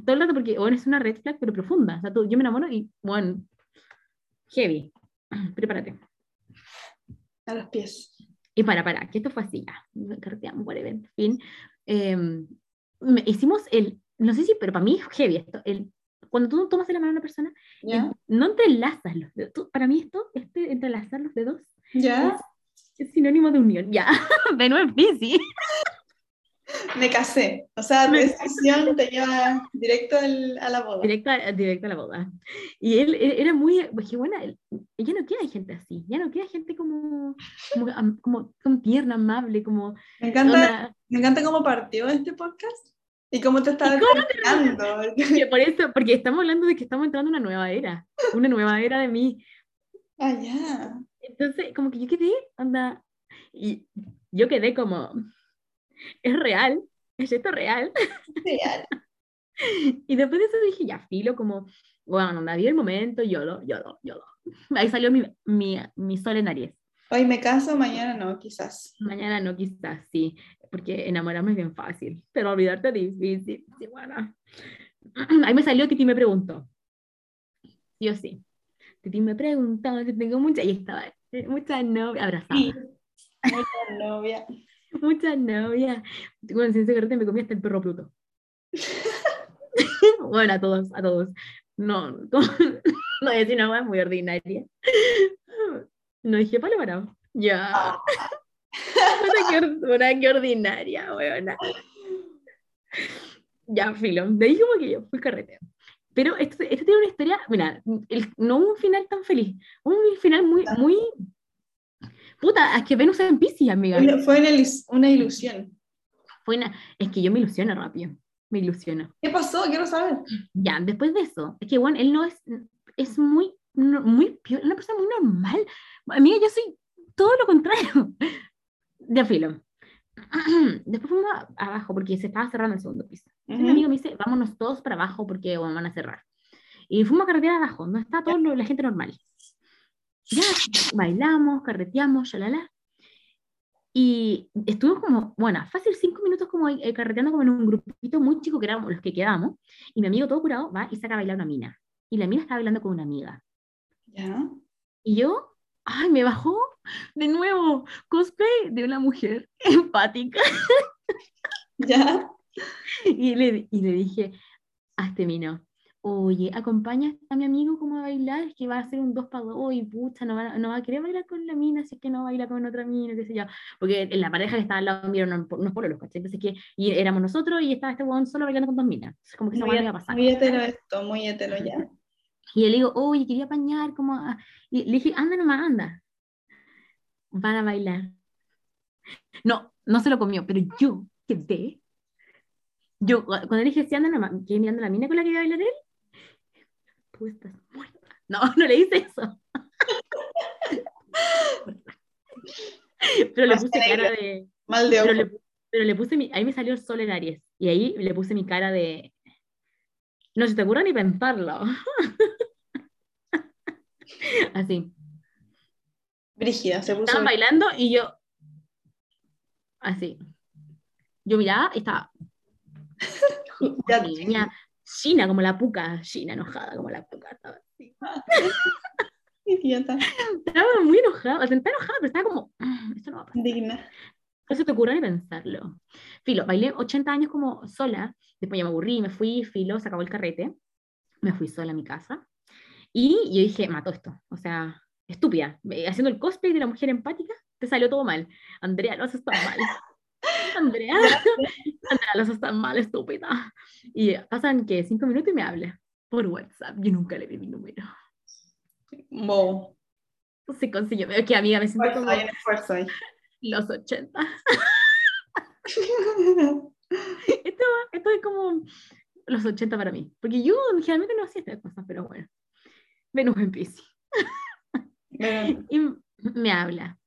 Todo el rato porque, bueno, es una red flag, pero profunda. O sea, tú- yo me enamoro y, bueno, heavy. Prepárate. A los pies. Y para, para, que esto fue así ya. Carteamos, whatever, en fin. Eh, me- hicimos el, no sé si, pero para mí es heavy esto. El, cuando tú tomas de la mano a una persona, no entrelazas los dedos. Tú- para mí esto, este entrelazar los dedos, ¿Ya? Es sinónimo de unión. Ya, Venus en Pisces. Me casé. O sea, tu Me decisión te lleva directo al- a la boda. Directo, a- directo a la boda. Y él, él era muy, dije, bueno, él- ya no queda gente así, ya no queda gente como, como, como, como tierna, amable, como... Me encanta, onda- me encanta cómo partió este podcast y cómo te está ¿Y cómo terminando. que por eso, porque estamos hablando de que estamos entrando en una nueva era, una nueva era de mí. Ah, ya. Entonces, como que yo quedé, onda, y yo quedé como, es real, es esto real. Real. Y después de eso dije, ya, filo, como, bueno, onda, vi el momento, yo lo, yo lo, yo lo. Ahí salió mi, mi, mi sol en Aries. Hoy me caso, mañana no, quizás. Mañana no, quizás sí, porque enamorarme es bien fácil, pero olvidarte es difícil. Sí, bueno. Ahí me salió Titi me preguntó. Sí o sí. Titi me preguntó si tengo mucha, y estaba eh, mucha novia, abrazada. Sí. Mucha novia. Muchas novias. Bueno, sin secreto me comí hasta el perro Pluto. bueno, a todos, a todos. No, no, no voy a decir una muy ordinaria. No dije palo parado. Ya. Una, qué ordinaria, weona. Ya, filo. De ahí como que yo fui carreteo. Pero esto, esto tiene una historia, mira, el- no un final tan feliz, un final muy, muy... Puta, es que Venus en Pisces, amiga. Fue una, una ilusión. Fue una- es que yo me ilusiono rápido, me ilusiono. ¿Qué pasó? Quiero saber. Ya, después de eso, es que bueno, él no es, es muy, no- muy, una persona muy normal. Amiga, yo soy todo lo contrario. De filo. Después fuimos abajo porque se estaba cerrando el segundo piso. Entonces, Mi amigo me dice, vámonos todos para abajo porque bueno, van a cerrar. Y fuimos a carretear abajo, no está toda la gente normal. Ya, bailamos, carreteamos. Y estuvimos como, bueno, fácil cinco minutos como eh, carreteando como en un grupito muy chico que éramos los que quedamos. Y mi amigo todo curado va y saca a bailar una mina. Y la mina estaba bailando con una amiga. Ya. Y yo, ay, me bajó de nuevo cosplay de una mujer empática. Ya. Y le, y le dije a este mino, oye, acompaña a mi amigo como a bailar, es que va a hacer un dos para dos y pucha, no va, no va a querer bailar con la mina, si es que no baila con otra mina, qué sé yo. Porque en la pareja que estaba al lado mío no, no es por los ¿cachai? Entonces que y éramos nosotros y estaba este huevón solo bailando con dos minas. Entonces como que Muy, no iba a pasar. muy hetero esto, muy hetero ya. Y le digo, oye, quería apañar, como a-". Y le dije, anda nomás, anda. Van a bailar. No, no se lo comió, pero yo quedé. Yo, cu- cuando le dije, sí, anda nomás, quedé mirando la mina con la que iba a bailar él. Tú estás muerta. No, no le hice eso. pero le puse cara de. Mal de Pero ojo. le, pero le puse mi, ahí me salió el sol en Aries. Y ahí le puse mi cara de. No se te ocurra ni pensarlo. Así. Brígida, se puso. Estaban bailando y yo. Así. Yo miraba y estaba. Ya, Niña, China como la puca. China enojada como la puca. Estaba, así. Idiota. Estaba muy enojada. Estaba enojada, pero estaba como. "Mm, Esto no va a pasar. Indigna. No se te ocurra ni pensarlo. Filo, bailé 80 años como sola. Después ya me aburrí, me fui, filo, se acabó el carrete. Me fui sola a mi casa. Y yo dije, mató esto. O sea, estúpida. Eh, Haciendo el cosplay de la mujer empática, te salió todo mal. Andrea, lo haces tan mal. Andrea, Andrea, lo haces tan mal, estúpida. Y pasan que cinco minutos y me habla por WhatsApp. Yo nunca le di mi número. Wow. Se consiguió. Es que amiga, me siento como esfuerzo los 80. Esto, esto es como los 80 para mí. Porque yo generalmente no hacía estas cosas, pero bueno. Venus en. Bueno, Y me habla.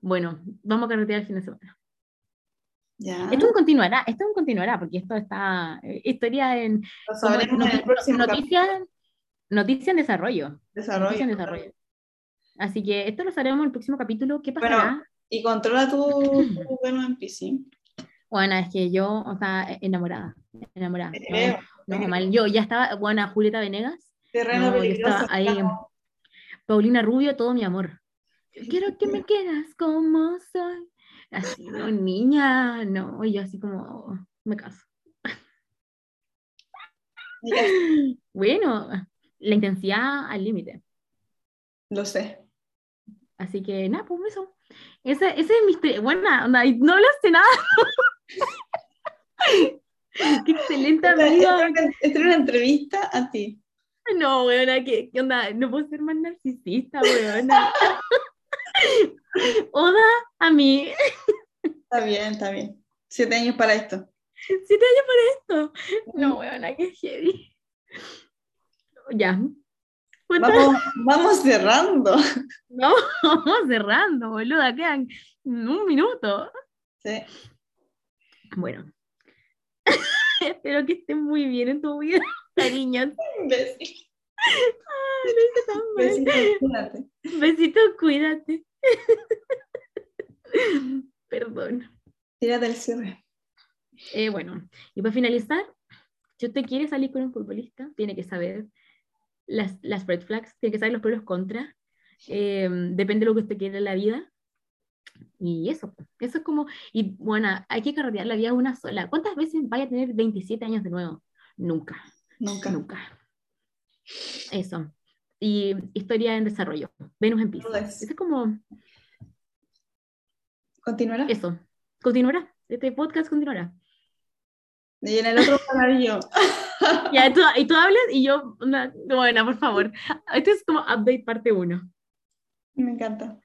Bueno, vamos a carretear el fin de semana. ya. Esto continuará, esto continuará, porque esto está. eh, historia en. En el noticia, noticia en desarrollo. desarrollo. Noticia en desarrollo. Así que esto lo sabremos en el próximo capítulo. ¿Qué Bueno, pasará? Y controla tu, tu Venus en Piscis. Bueno, es que yo, o sea, enamorada. Enamorada. Te No, creo, no, mal. Yo ya estaba, bueno, Julieta Venegas, Terreno No, peligroso. ahí. Paulina Rubio, todo mi amor. Yo quiero que me quieras como soy. Así, no, niña, no, y yo así como, me caso. Bueno, la intensidad al límite. Lo sé. Así que nada, pues eso. Ese, ese es mi onda, y no hablaste nada. Qué excelente Esta amiga. esta era una entrevista a ti. No, weona, ¿qué, qué onda? No puedo ser más narcisista, weona. Oda a mí. Está bien, está bien. Siete años para esto. Siete años por esto. No, weona, qué heavy. Ya. Vamos, vamos cerrando. No, vamos cerrando, boluda. Quedan un minuto. Sí. Bueno. Espero que estén muy bien en tu vida, Ay, lo hice tan mal. Besito, cuídate. Besito, cuídate. Perdón. Tírate el cierre. Eh, bueno, y para finalizar, si usted quiere salir con un futbolista, tiene que saber las, las red flags, tiene que saber los pros y los contras. eh, depende de lo que usted quiera en la vida. Y eso, eso es como, y bueno, hay que carretear la vida una sola. ¿Cuántas veces vaya a tener 27 años de nuevo? Nunca, Nunca. nunca. Eso. Y historia en desarrollo. Venus en es como, ¿Continuará? Eso, continuará. Este podcast continuará. Y en el otro hablar yo. Ya, tú, y tú hablas y yo, una- bueno, por favor. Este es como update parte 1. Me encanta.